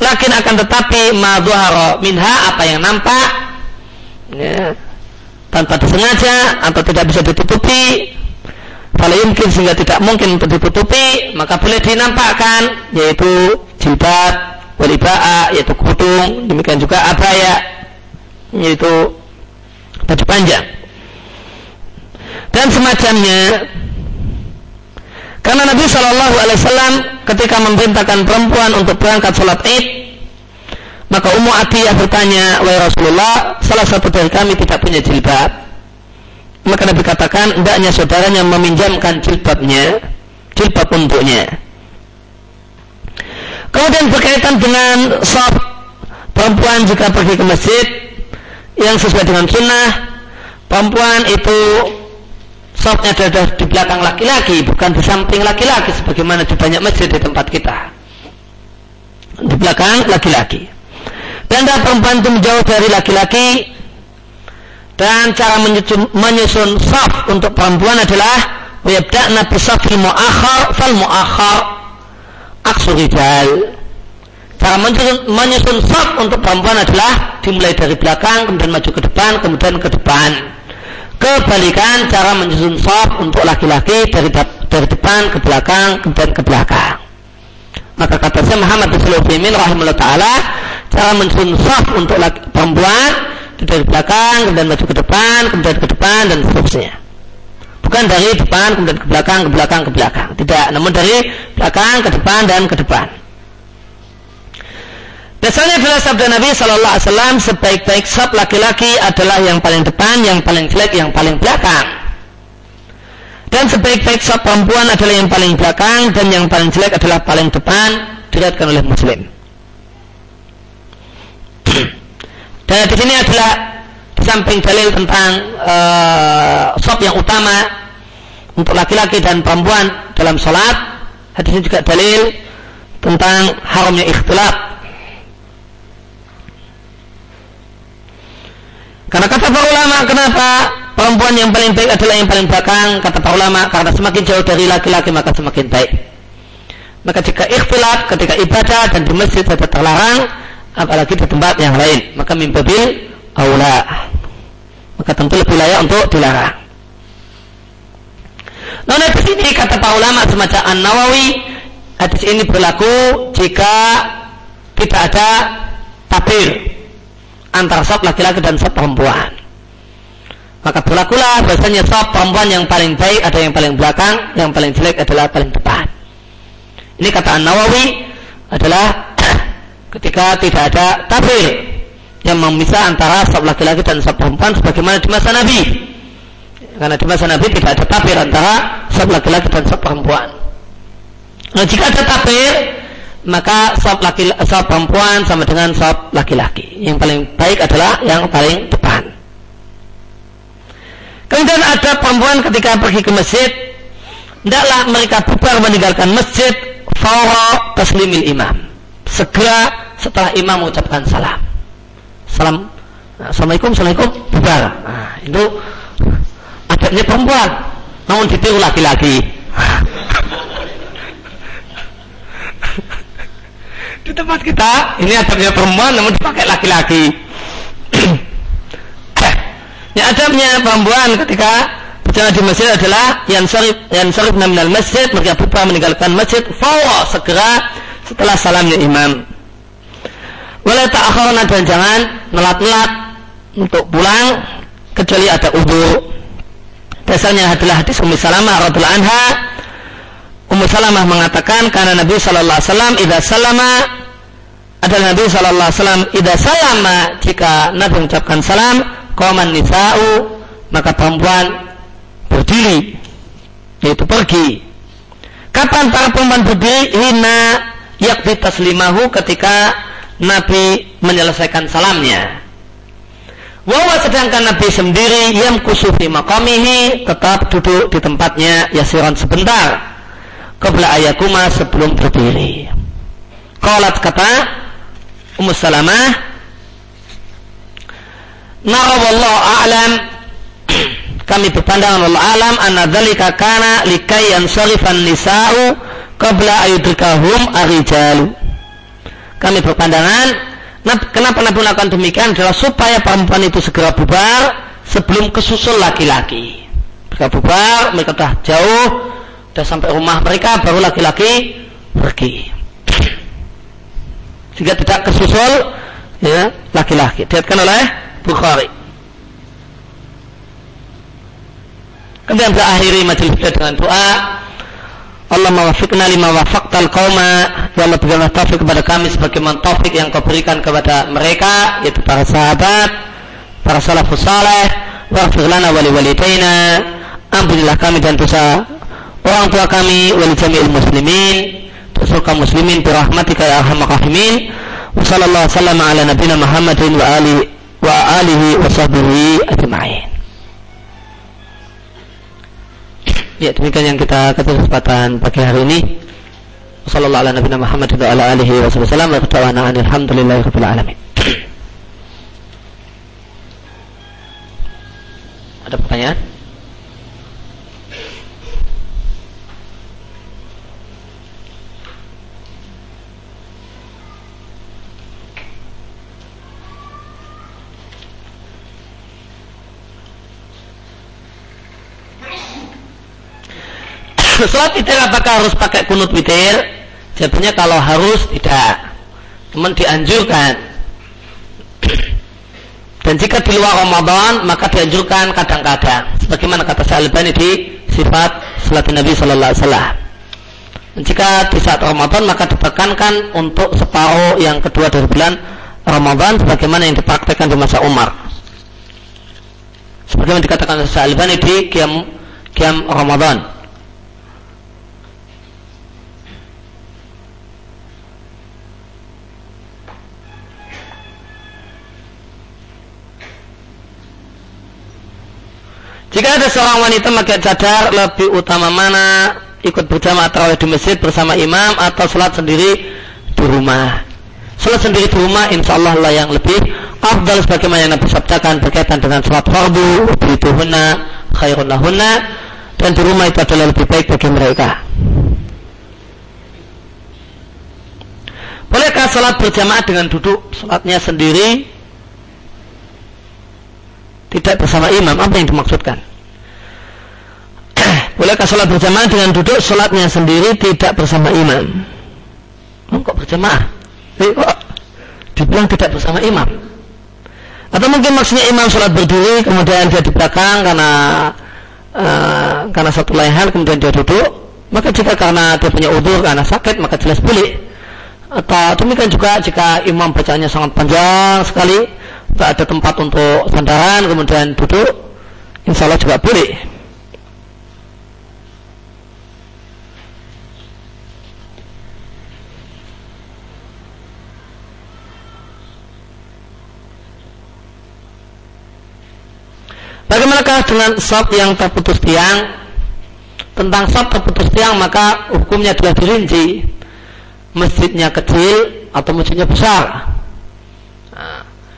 lakin akan tetapi madhuhara minha apa yang nampak ya, tanpa disengaja atau tidak bisa ditutupi kalau mungkin sehingga tidak mungkin untuk ditutupi maka boleh dinampakkan yaitu jilbab waliba'a yaitu kerudung demikian juga abaya yaitu baju panjang. Dan semacamnya karena Nabi Shallallahu Alaihi Wasallam ketika memerintahkan perempuan untuk berangkat sholat id maka Ummu Atiyah bertanya wahai Rasulullah salah satu dari kami tidak punya jilbab. Maka Nabi katakan hendaknya saudaranya meminjamkan jilbabnya jilbab untuknya Kemudian berkaitan dengan sop perempuan jika pergi ke masjid yang sesuai dengan sunnah. Perempuan itu sopnya ada di belakang laki-laki bukan di samping laki-laki sebagaimana di banyak masjid di tempat kita. Di belakang laki-laki. Dan perempuan itu menjauh dari laki-laki. Dan cara menyusun, menyusun saf untuk perempuan adalah wayabda'na bisafil mu'akhar fal mu'akhar aksu rijal cara menyusun, menyusun untuk perempuan adalah dimulai dari belakang kemudian maju ke depan kemudian ke depan. Kebalikan cara menyusun saf untuk laki-laki dari dari depan ke belakang kemudian ke belakang. Maka kata saya Muhammad bin rahimahullah taala cara menyusun saf untuk laki, perempuan dari belakang kemudian maju ke depan kemudian ke depan dan seterusnya bukan dari depan kemudian ke belakang ke belakang ke belakang tidak namun dari belakang ke depan dan ke depan Biasanya adalah sabda Nabi Shallallahu Alaihi Wasallam sebaik-baik sab laki-laki adalah yang paling depan, yang paling jelek, yang paling belakang. Dan sebaik-baik sab perempuan adalah yang paling belakang dan yang paling jelek adalah paling depan diriatkan oleh Muslim. Dan di sini adalah samping dalil tentang uh, sab yang utama untuk laki-laki dan perempuan dalam sholat. Hadis ini juga dalil tentang haramnya ikhtilaf. Karena kata para ulama kenapa perempuan yang paling baik adalah yang paling belakang? Kata para ulama karena semakin jauh dari laki-laki maka semakin baik. Maka jika ikhtilaf ketika ibadah dan di masjid tidak terlarang apalagi di tempat yang lain. Maka mimpi aula maka tentu lebih layak untuk dilarang Nah, di sini kata para ulama semacam An Nawawi, hadis ini berlaku jika tidak ada tabir antara sop laki-laki dan sop perempuan. maka berlakulah bahasanya sop perempuan yang paling baik ada yang paling belakang, yang paling jelek adalah paling depan. Ini kata An Nawawi adalah ketika tidak ada tabir yang memisah antara sop laki-laki dan sop perempuan sebagaimana di masa Nabi. Karena di masa Nabi tidak ada tabir antara sop laki-laki dan sop perempuan. Nah, jika ada tabir, maka sop laki sop perempuan sama dengan sop laki-laki. Yang paling baik adalah yang paling depan. Kemudian ada perempuan ketika pergi ke masjid, hendaklah mereka bubar meninggalkan masjid fawra taslimil imam. Segera setelah imam mengucapkan salam. Salam Assalamualaikum, Assalamualaikum, bubar. Nah, itu adabnya perempuan. Namun ditiru laki-laki. Di tempat kita, ini adabnya perempuan namun dipakai laki-laki. Ya adabnya perempuan ketika berjalan di masjid adalah yang syarif yang syarif minal masjid mereka buka meninggalkan masjid fawa segera setelah salamnya imam. Wala ta'akhirna dan jangan nelat-nelat untuk pulang kecuali ada udur. Dasarnya adalah hadis Ummu Salamah radhiyallahu anha. Ummu Salamah mengatakan karena Nabi sallallahu alaihi wasallam salama adalah Nabi sallallahu alaihi wasallam salama jika Nabi mengucapkan salam Qaman nisa'u maka perempuan berdiri yaitu pergi. Kapan para perempuan berdiri? Hina yakti taslimahu ketika Nabi menyelesaikan salamnya. Wawa sedangkan Nabi sendiri yang kusufi makamihi tetap duduk di tempatnya yasiran sebentar. Qabla ayakuma sebelum berdiri. Qalat kata Ummu Salamah narawallahu a'lam kami berpandangan Allah alam anna dzalika kana likai yansarifan nisa'u qabla ayudrikahum arijalu kami berpandangan kenapa Nabi melakukan demikian adalah supaya perempuan itu segera bubar sebelum kesusul laki-laki mereka bubar mereka sudah jauh sudah sampai rumah mereka baru laki-laki pergi jika tidak kesusul ya laki-laki diatkan oleh Bukhari. Kemudian berakhiri majelis kita dengan doa. Allah mawafikna lima wafaktal qauma ya Allah berikanlah taufik kepada kami sebagaimana taufik yang kau berikan kepada mereka yaitu para sahabat para salafus saleh. Waghfir lana wali walidaina. Ampunilah kami dan dosa orang tua kami wali jami'il muslimin. Dosa muslimin birahmatika ya arhamar rahimin. Wa sallallahu ala nabiyina Muhammadin wa alihi wa alihi wa sahbihi ajma'in. Ya, demikian yang kita kesempatan pagi hari ini. Sallallahu ala nabiyina Muhammad wa ala alihi wa sallam wa alamin. Ada pertanyaan? Sholat witir apakah harus pakai kunut witir? Jawabnya kalau harus tidak. Namun dianjurkan. Dan jika di luar Ramadan maka dianjurkan kadang-kadang. Sebagaimana kata Syalbani di sifat salat Nabi Sallallahu Alaihi Wasallam. Jika di saat Ramadan maka ditekankan untuk separuh yang kedua dari bulan Ramadan sebagaimana yang dipraktekkan di masa Umar. Sebagaimana dikatakan Syalbani di kiam kiam Ramadan. Jika ada seorang wanita pakai cadar, lebih utama mana ikut berjamaah tarawih di masjid bersama imam atau sholat sendiri di rumah? Sholat sendiri di rumah insya Allah lah yang lebih afdal sebagaimana yang Nabi sabdakan berkaitan dengan sholat fardu, bituhunna, khairun lahunna, dan di rumah itu adalah lebih baik bagi mereka. Bolehkah sholat berjamaah dengan duduk sholatnya sendiri tidak bersama imam apa yang dimaksudkan bolehkah sholat berjamaah dengan duduk sholatnya sendiri tidak bersama imam oh, kok berjamaah eh, dibilang tidak bersama imam Atau mungkin maksudnya imam sholat berdiri, kemudian dia di belakang karena uh, karena satu hal, kemudian dia duduk. Maka jika karena dia punya udur, karena sakit, maka jelas boleh. Atau demikian juga jika imam bacaannya sangat panjang sekali, ada tempat untuk sandaran, kemudian duduk, insya Allah juga boleh. Bagaimanakah dengan sop yang terputus tiang? Tentang sop terputus tiang maka hukumnya telah dirinci. Masjidnya kecil atau masjidnya besar.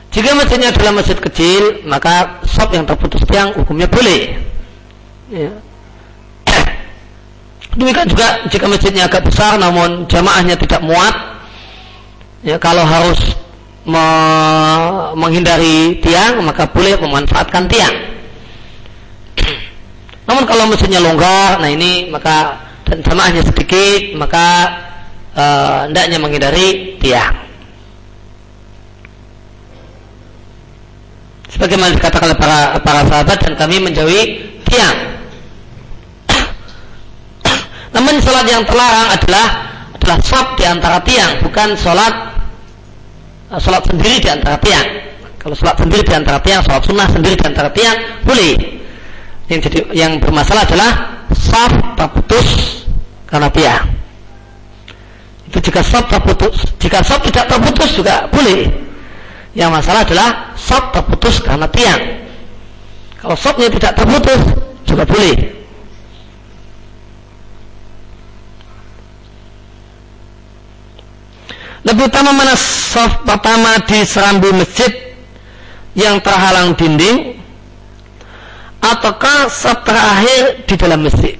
Jika masjidnya adalah masjid kecil, maka sop yang terputus tiang hukumnya boleh. Ya. Demikian juga jika masjidnya agak besar namun jamaahnya tidak muat, ya kalau harus me menghindari tiang maka boleh memanfaatkan tiang. Namun kalau mesinnya longgar, nah ini maka dan jamaahnya sedikit, maka uh, hendaknya menghindari tiang. Sebagaimana dikatakan oleh para para sahabat dan kami menjauhi tiang. Namun sholat yang terlarang adalah adalah sholat di antara tiang, bukan sholat uh, sholat sendiri di antara tiang. Kalau sholat sendiri di antara tiang, sholat sunnah sendiri di antara tiang, boleh yang jadi yang bermasalah adalah saf terputus karena tiang. Itu jika saf terputus, jika saf tidak terputus juga boleh. Yang masalah adalah saf terputus karena tiang. Kalau safnya tidak terputus juga boleh. Lebih utama mana saf pertama di serambi masjid yang terhalang dinding ataukah saf terakhir di dalam masjid?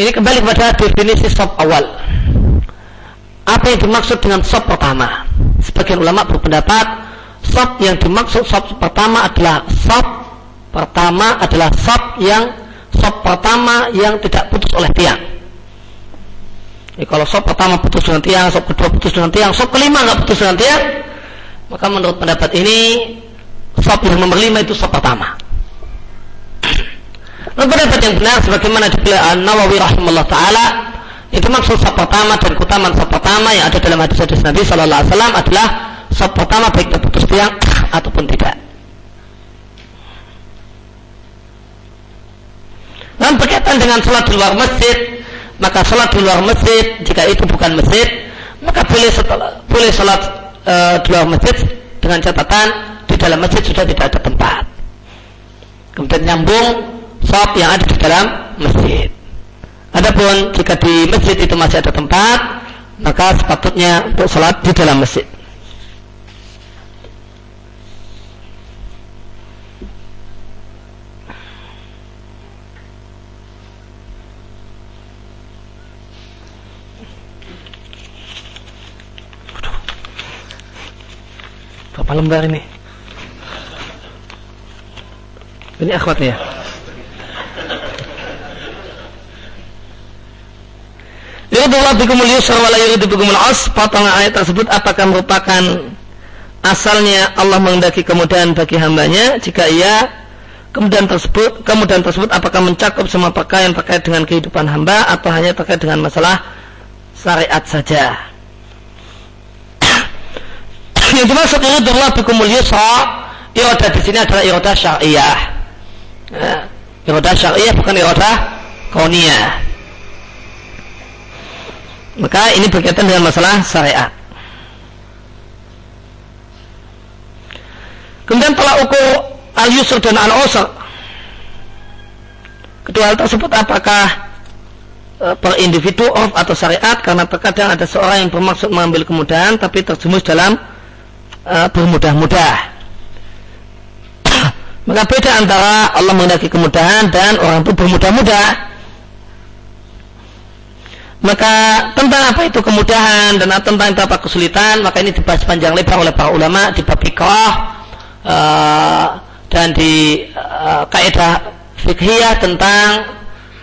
Ini kembali kepada definisi sop awal. Apa yang dimaksud dengan sop pertama? Sebagian ulama berpendapat sop yang dimaksud sop pertama adalah sop pertama adalah sop yang sop pertama yang tidak putus oleh tiang. Ya, kalau sop pertama putus dengan tiang, sop kedua putus dengan tiang, sop kelima nggak putus dengan tiang, maka menurut pendapat ini sop yang nomor lima itu sop pertama. Menurut pendapat yang benar, sebagaimana dipilih Nawawi rahimahullah taala, itu maksud sop pertama dan kutaman sop pertama yang ada dalam hadis-hadis Nabi Wasallam adalah sop pertama baik terputus tiang ataupun tidak. Dan berkaitan dengan sholat di luar masjid, maka sholat di luar masjid jika itu bukan masjid maka boleh setelah boleh sholat e, di luar masjid dengan catatan di dalam masjid sudah tidak ada tempat kemudian nyambung sholat yang ada di dalam masjid adapun jika di masjid itu masih ada tempat maka sepatutnya untuk sholat di dalam masjid Berapa lembar ini? Ini akhwatnya. Yuridullah bikumul yusra wa la yuridu bikumul as. Potongan ayat tersebut apakah merupakan asalnya Allah mengendaki kemudahan bagi hambanya jika ia kemudian tersebut kemudian tersebut apakah mencakup semua pakaian terkait dengan kehidupan hamba atau hanya terkait dengan masalah syariat saja yang dimaksud yuridullah bikumul yusra iradah di sini adalah iradah syariah ya. iradah syariah bukan iradah kauniyah maka ini berkaitan dengan masalah syariat kemudian telah ukur al-yusr dan al-usr kedua hal tersebut apakah e, per individu of atau syariat karena terkadang ada seorang yang bermaksud mengambil kemudahan tapi terjemus dalam uh, bermudah-mudah. Maka beda antara Allah mengendaki kemudahan dan orang itu bermudah-mudah. Maka tentang apa itu kemudahan dan tentang apa kesulitan, maka ini dibahas panjang lebar oleh para ulama di bab uh, dan di uh, kaidah fikhiyah tentang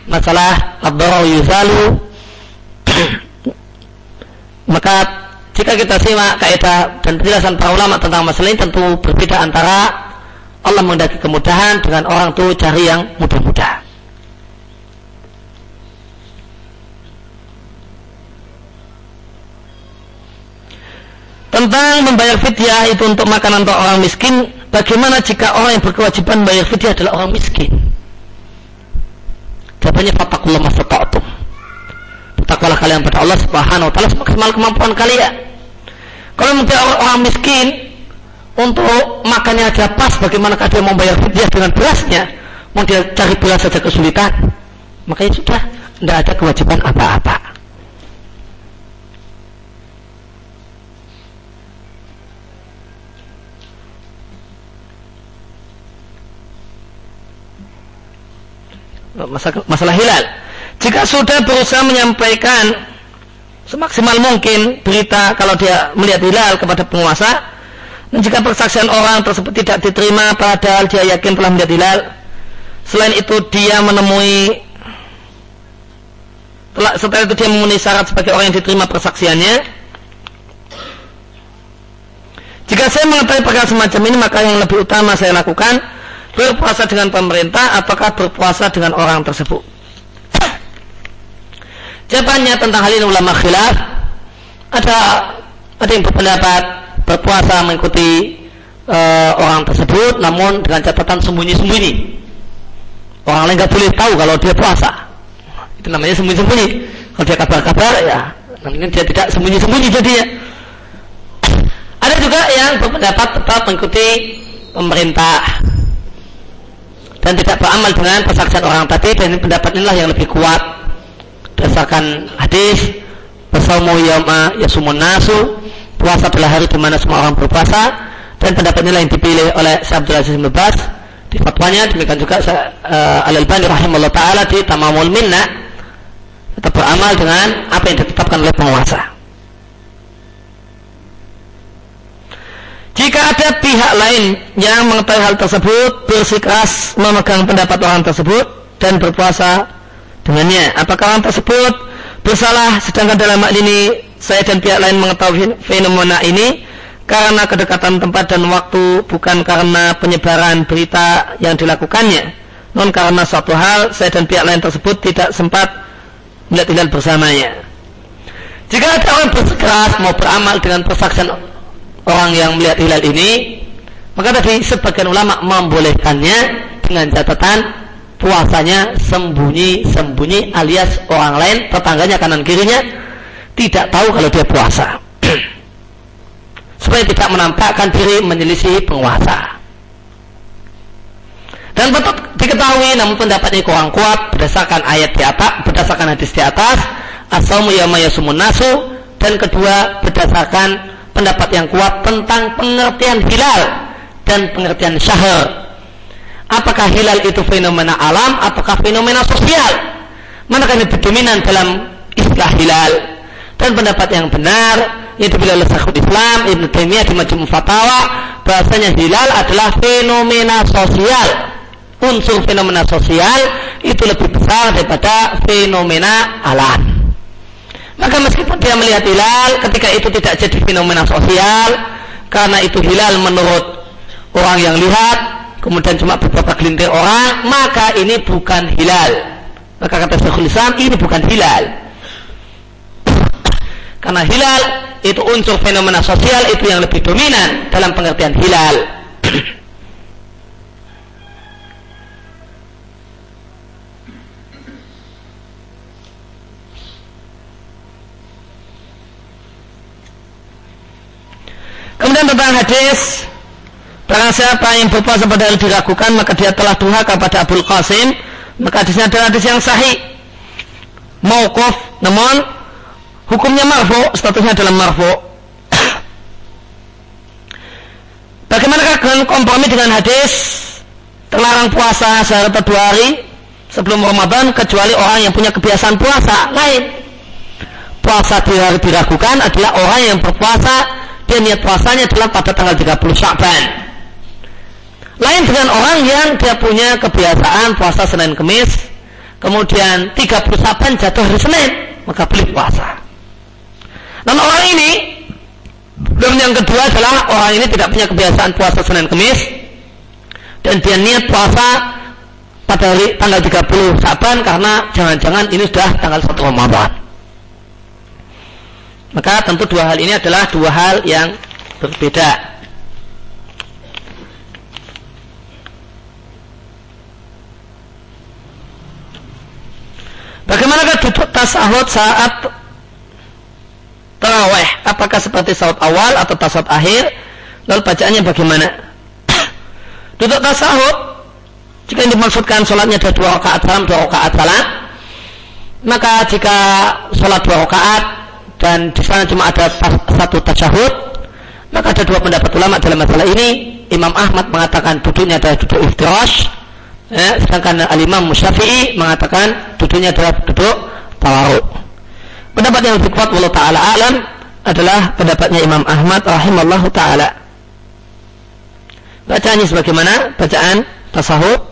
masalah ad yuzalu maka jika kita simak kaidah dan penjelasan para ulama tentang masalah ini tentu berbeda antara Allah mengendaki kemudahan dengan orang itu cari yang mudah-mudah. Tentang membayar fidyah itu untuk makanan untuk orang miskin, bagaimana jika orang yang berkewajiban membayar fidyah adalah orang miskin? Jawabannya fatakullah mastata'atum. Bertakwalah kalian pada Allah Subhanahu wa taala semaksimal kemampuan kalian. Kalau mungkin orang, orang miskin untuk makannya aja pas bagaimana dia mau bayar fidyah dengan berasnya, mau dia cari beras saja kesulitan, makanya sudah tidak ada kewajiban apa-apa. Masalah, masalah hilal. Jika sudah berusaha menyampaikan semaksimal mungkin berita kalau dia melihat hilal kepada penguasa, dan jika persaksian orang tersebut tidak diterima padahal dia yakin telah melihat hilal, selain itu dia menemui setelah itu dia memenuhi syarat sebagai orang yang diterima persaksiannya. Jika saya mengetahui perkara semacam ini, maka yang lebih utama saya lakukan berpuasa dengan pemerintah ataukah berpuasa dengan orang tersebut? Jawabannya tentang hal ini ulama khilaf ada ada yang berpendapat berpuasa mengikuti uh, orang tersebut namun dengan catatan sembunyi-sembunyi. Orang lain nggak boleh tahu kalau dia puasa. Itu namanya sembunyi-sembunyi. Kalau dia kabar-kabar ya namanya dia tidak sembunyi-sembunyi jadinya. Ada juga yang berpendapat tetap mengikuti pemerintah dan tidak beramal dengan persaksian orang tadi dan ini pendapat inilah yang lebih kuat. Berdasarkan hadis bersaumu yama yasumun nasu puasa adalah hari di mana semua orang berpuasa dan pendapat inilah yang dipilih oleh Syekh Abdul Aziz bin di fatwanya demikian juga uh, Al-Albani rahimahullah taala di Tamamul Minna tetap beramal dengan apa yang ditetapkan oleh penguasa Jika ada pihak lain yang mengetahui hal tersebut, bersikeras memegang pendapat orang tersebut dan berpuasa dengannya. Apakah orang tersebut bersalah sedangkan dalam hal ini saya dan pihak lain mengetahui fenomena ini karena kedekatan tempat dan waktu bukan karena penyebaran berita yang dilakukannya. Non karena suatu hal saya dan pihak lain tersebut tidak sempat melihat hilal bersamanya. Jika ada orang bersikeras mau beramal dengan persaksian orang yang melihat hilal ini maka tadi sebagian ulama membolehkannya dengan catatan puasanya sembunyi-sembunyi alias orang lain tetangganya kanan kirinya tidak tahu kalau dia puasa. Supaya tidak menampakkan diri menyelisih penguasa. Dan betul diketahui namun pendapat ini kurang kuat berdasarkan ayat di atas berdasarkan hadis di atas asamu yama yasumun nasu dan kedua berdasarkan pendapat yang kuat tentang pengertian hilal dan pengertian syahr. Apakah hilal itu fenomena alam, apakah fenomena sosial? Manakah lebih dominan dalam istilah hilal? Dan pendapat yang benar yang dipilih oleh Syekhul Islam Ibn Taimiyah di Majmu' Fatawa bahasanya hilal adalah fenomena sosial. Unsur fenomena sosial itu lebih besar daripada fenomena alam. Maka meskipun dia melihat hilal ketika itu tidak jadi fenomena sosial karena itu hilal menurut orang yang lihat kemudian cuma beberapa gelintir orang maka ini bukan hilal. Maka kata Syekhul Islam ini bukan hilal. Karena hilal itu unsur fenomena sosial itu yang lebih dominan dalam pengertian hilal Kemudian tentang hadis Barang siapa yang berpuasa pada hari diragukan maka dia telah durhaka kepada Abdul Qasim. Maka hadisnya adalah hadis yang sahih. Mauquf namun hukumnya marfu statusnya adalah marfu. Bagaimana dengan kompromi dengan hadis? Terlarang puasa sehari atau dua hari sebelum Ramadan kecuali orang yang punya kebiasaan puasa. Lain. Puasa di hari diragukan adalah orang yang berpuasa dia niat puasanya adalah pada tanggal 30 Sya'ban. Lain dengan orang yang dia punya kebiasaan puasa Senin Kemis kemudian 30 Saban jatuh hari Senin, maka boleh puasa. Dan orang ini dan yang kedua adalah orang ini tidak punya kebiasaan puasa Senin Kemis dan dia niat puasa pada hari tanggal 30 Saban karena jangan-jangan ini sudah tanggal 1 Ramadan. Maka tentu dua hal ini adalah dua hal yang berbeda. Bagaimanakah duduk tasahud saat taraweh? Apakah seperti salat awal atau tasawuf akhir? Lalu bacaannya bagaimana? duduk tasahud jika yang dimaksudkan sholatnya ada dua rakaat salam, dua rakaat salam, maka jika sholat dua rakaat dan di sana cuma ada satu tasyahud, maka ada dua pendapat ulama dalam masalah ini. Imam Ahmad mengatakan duduknya adalah duduk iftirash, Ya, sedangkan Al-Imam Musyafi'i mengatakan duduknya adalah duduk tawaruk. Pendapat yang lebih kuat Allah Ta'ala alam adalah pendapatnya Imam Ahmad rahimallahu ta'ala. Bacaannya sebagaimana bacaan tasahud,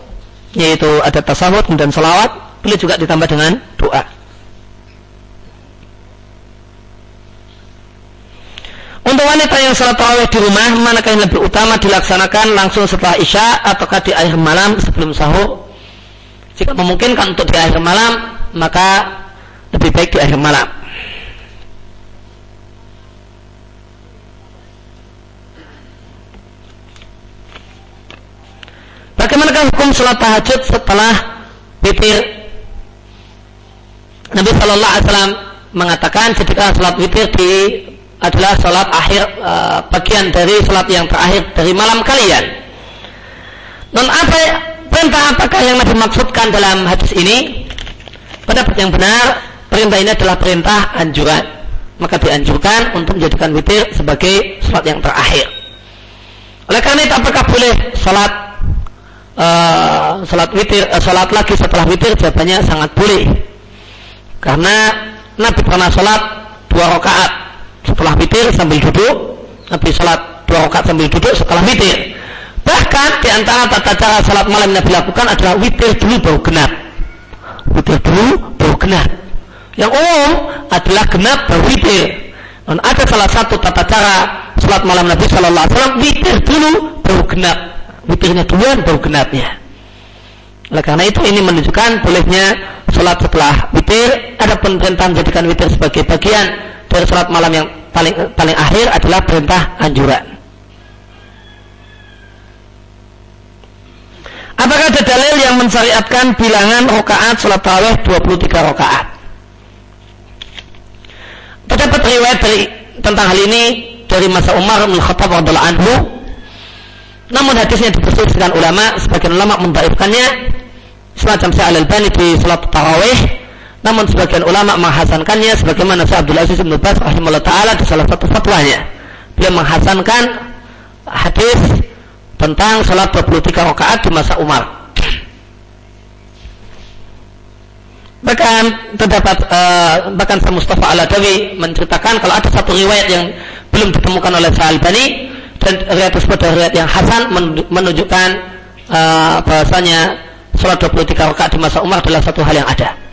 yaitu ada tasahud dan salawat, boleh juga ditambah dengan doa. Untuk wanita yang salat tarawih di rumah, manakah yang lebih utama dilaksanakan langsung setelah isya ataukah di akhir malam sebelum sahur? Jika memungkinkan untuk di akhir malam, maka lebih baik di akhir malam. Bagaimanakah hukum salat tahajud setelah witir? Nabi Shallallahu Alaihi Wasallam mengatakan ketika salat witir di adalah sholat akhir uh, bagian dari sholat yang terakhir dari malam kalian. Non apa perintah apakah yang Nabi maksudkan dalam hadis ini? Pendapat yang benar, perintah ini adalah perintah anjuran. Maka dianjurkan untuk menjadikan witir sebagai sholat yang terakhir. Oleh karena itu apakah boleh sholat uh, sholat witir, uh, sholat lagi setelah witir? Jawabannya sangat boleh. Karena Nabi pernah sholat dua rakaat setelah witir sambil duduk Nabi salat dua rakaat sambil duduk setelah witir. Bahkan di antara tata cara salat malam yang Nabi lakukan adalah witir dulu baru genap. Witir dulu baru genap. Yang umum adalah genap baru witir. Dan ada salah satu tata cara salat malam Nabi Shallallahu Alaihi Wasallam witir dulu baru genap. Witirnya duluan baru genapnya. Oleh karena itu ini menunjukkan bolehnya salat setelah witir ada perintah menjadikan witir sebagai bagian dari sholat malam yang paling paling akhir adalah perintah anjuran. Apakah ada dalil yang mensyariatkan bilangan rakaat sholat tarawih 23 rakaat? Terdapat riwayat dari tentang hal ini dari masa Umar bin Khattab radhiallahu anhu. Namun hadisnya diperselisihkan ulama, sebagian ulama mendaifkannya semacam Syekh Al-Albani di salat tarawih namun sebagian ulama menghasankannya sebagaimana Syekh Abdul Aziz bin Bas rahimahullah taala di salah satu fatwanya. Dia menghasankan hadis tentang salat 23 rakaat di masa Umar. Bahkan terdapat uh, bahkan Syekh Mustafa Al-Adawi menceritakan kalau ada satu riwayat yang belum ditemukan oleh Syekh Albani dan riwayat tersebut riwayat yang hasan menunjukkan uh, bahasanya salat 23 rakaat di masa Umar adalah satu hal yang ada.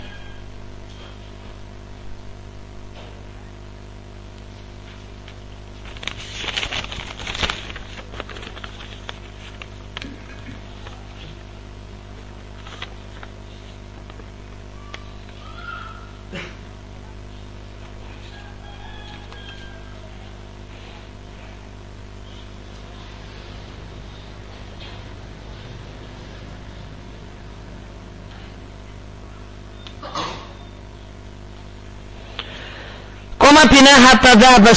Bina hatta dhahaba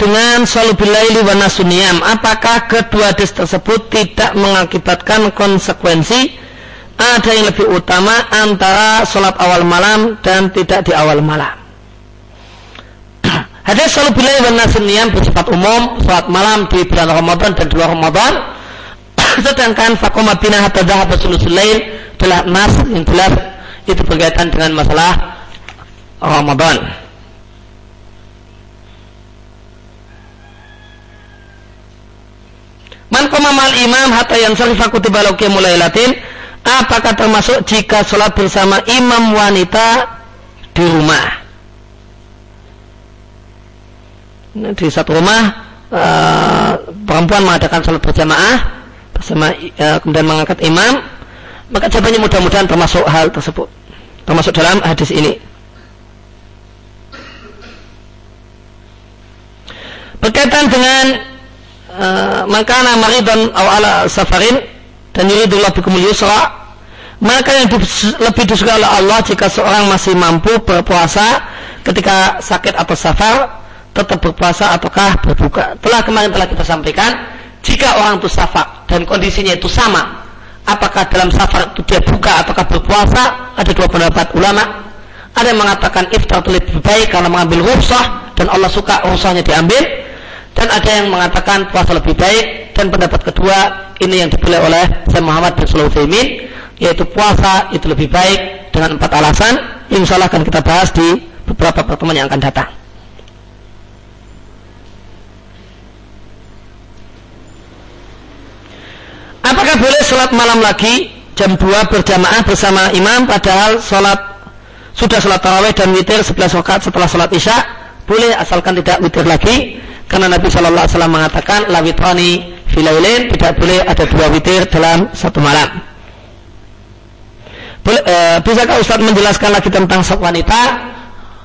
dengan salubilaili wa nasuniyam. Apakah kedua hadis tersebut tidak mengakibatkan konsekuensi ada yang lebih utama antara sholat awal malam dan tidak di awal malam. Hadis salubilaili wa nasuniyam bersifat umum sholat malam di bulan Ramadan dan di luar Ramadan. Sedangkan fakoma bina hatta dhahaba sulusulail adalah nas yang jelas itu berkaitan dengan masalah Ramadan. Man qama mal imam hatta yansarifa kutiba mulai latin apakah termasuk jika sholat bersama imam wanita di rumah? Nah, di satu rumah uh, perempuan mengadakan sholat berjamaah bersama uh, kemudian mengangkat imam maka jawabannya mudah-mudahan termasuk hal tersebut termasuk dalam hadis ini. Berkaitan dengan uh, makana maridon awala safarin dan yuridullah bikumul yusra maka yang lebih disukai oleh Allah jika seorang masih mampu berpuasa ketika sakit atau safar tetap berpuasa ataukah berbuka. Telah kemarin telah kita sampaikan jika orang itu safar dan kondisinya itu sama apakah dalam safar itu dia buka ataukah berpuasa? Ada dua pendapat ulama. Ada yang mengatakan iftar lebih baik karena mengambil rukhsah dan Allah suka rukhsahnya diambil dan ada yang mengatakan puasa lebih baik. Dan pendapat kedua ini yang dipilih oleh Syekh Muhammad bin Sulaiman yaitu puasa itu lebih baik dengan empat alasan. Insya Allah akan kita bahas di beberapa pertemuan yang akan datang. Apakah boleh sholat malam lagi? Jam 2 berjamaah bersama imam padahal sholat sudah sholat taraweh dan witir 11 rakaat setelah sholat isya. Boleh asalkan tidak witir lagi karena Nabi Shallallahu Alaihi Wasallam mengatakan lawitrani filailin tidak boleh ada dua witir dalam satu malam. Boleh, e, bisakah Ustaz menjelaskan lagi tentang sop wanita?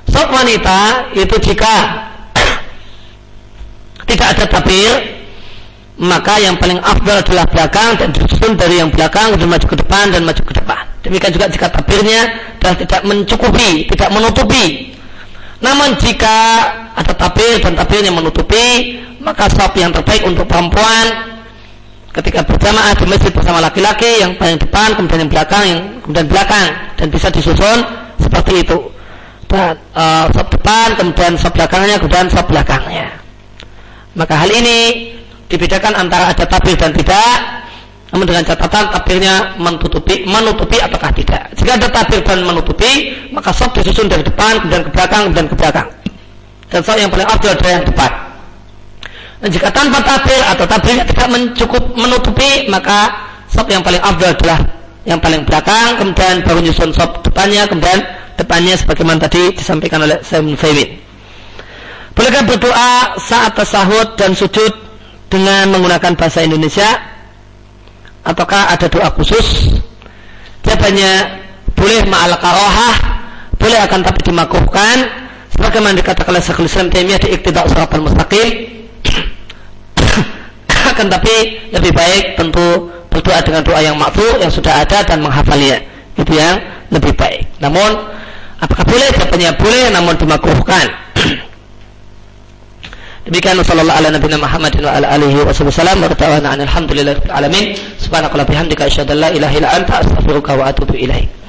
Sop wanita itu jika tidak ada tabir, maka yang paling afdal adalah belakang dan disusun dari yang belakang dan maju ke depan dan maju ke depan. Demikian juga jika tabirnya dan tidak mencukupi, tidak menutupi. Namun jika ada tabir dan tabirnya menutupi, maka sop yang terbaik untuk perempuan ketika berjamaah di masjid bersama laki-laki yang paling depan kemudian yang belakang yang kemudian belakang dan bisa disusun seperti itu. Dan uh, sop depan kemudian sop belakangnya kemudian sop belakangnya. Maka hal ini dibedakan antara ada tabir dan tidak namun dengan catatan tabirnya menutupi menutupi ataukah tidak jika ada tabir dan menutupi maka sop disusun dari depan kemudian ke belakang dan ke belakang dan sop yang paling afdal adalah yang depan dan jika tanpa tabir atau tabirnya tidak mencukup menutupi, maka sop yang paling afdal adalah yang paling belakang, kemudian baru nyusun sop depannya, kemudian depannya sebagaimana tadi disampaikan oleh Sayyid Faimin. Bolehkah berdoa saat tasahud dan sujud dengan menggunakan bahasa Indonesia? Ataukah ada doa khusus? Jawabannya boleh ma'al karohah, boleh akan tapi dimakruhkan sebagaimana dikatakan oleh Syekhul Islam Taimiyah di Iqtida' Suratul Mustaqim. Akan tapi lebih baik tentu berdoa dengan doa yang makfu yang sudah ada dan menghafalnya. Itu yang lebih baik. Namun apakah boleh? Jawabannya boleh namun dimakruhkan demikian sallallahu ala nabiyina Muhammadin wa ala alihi wa sallam wa ta'ala alhamdulillahi alamin. Subhanakallah bihamdika asyhadu an la ilaha illa anta astaghfiruka wa atubu ilaik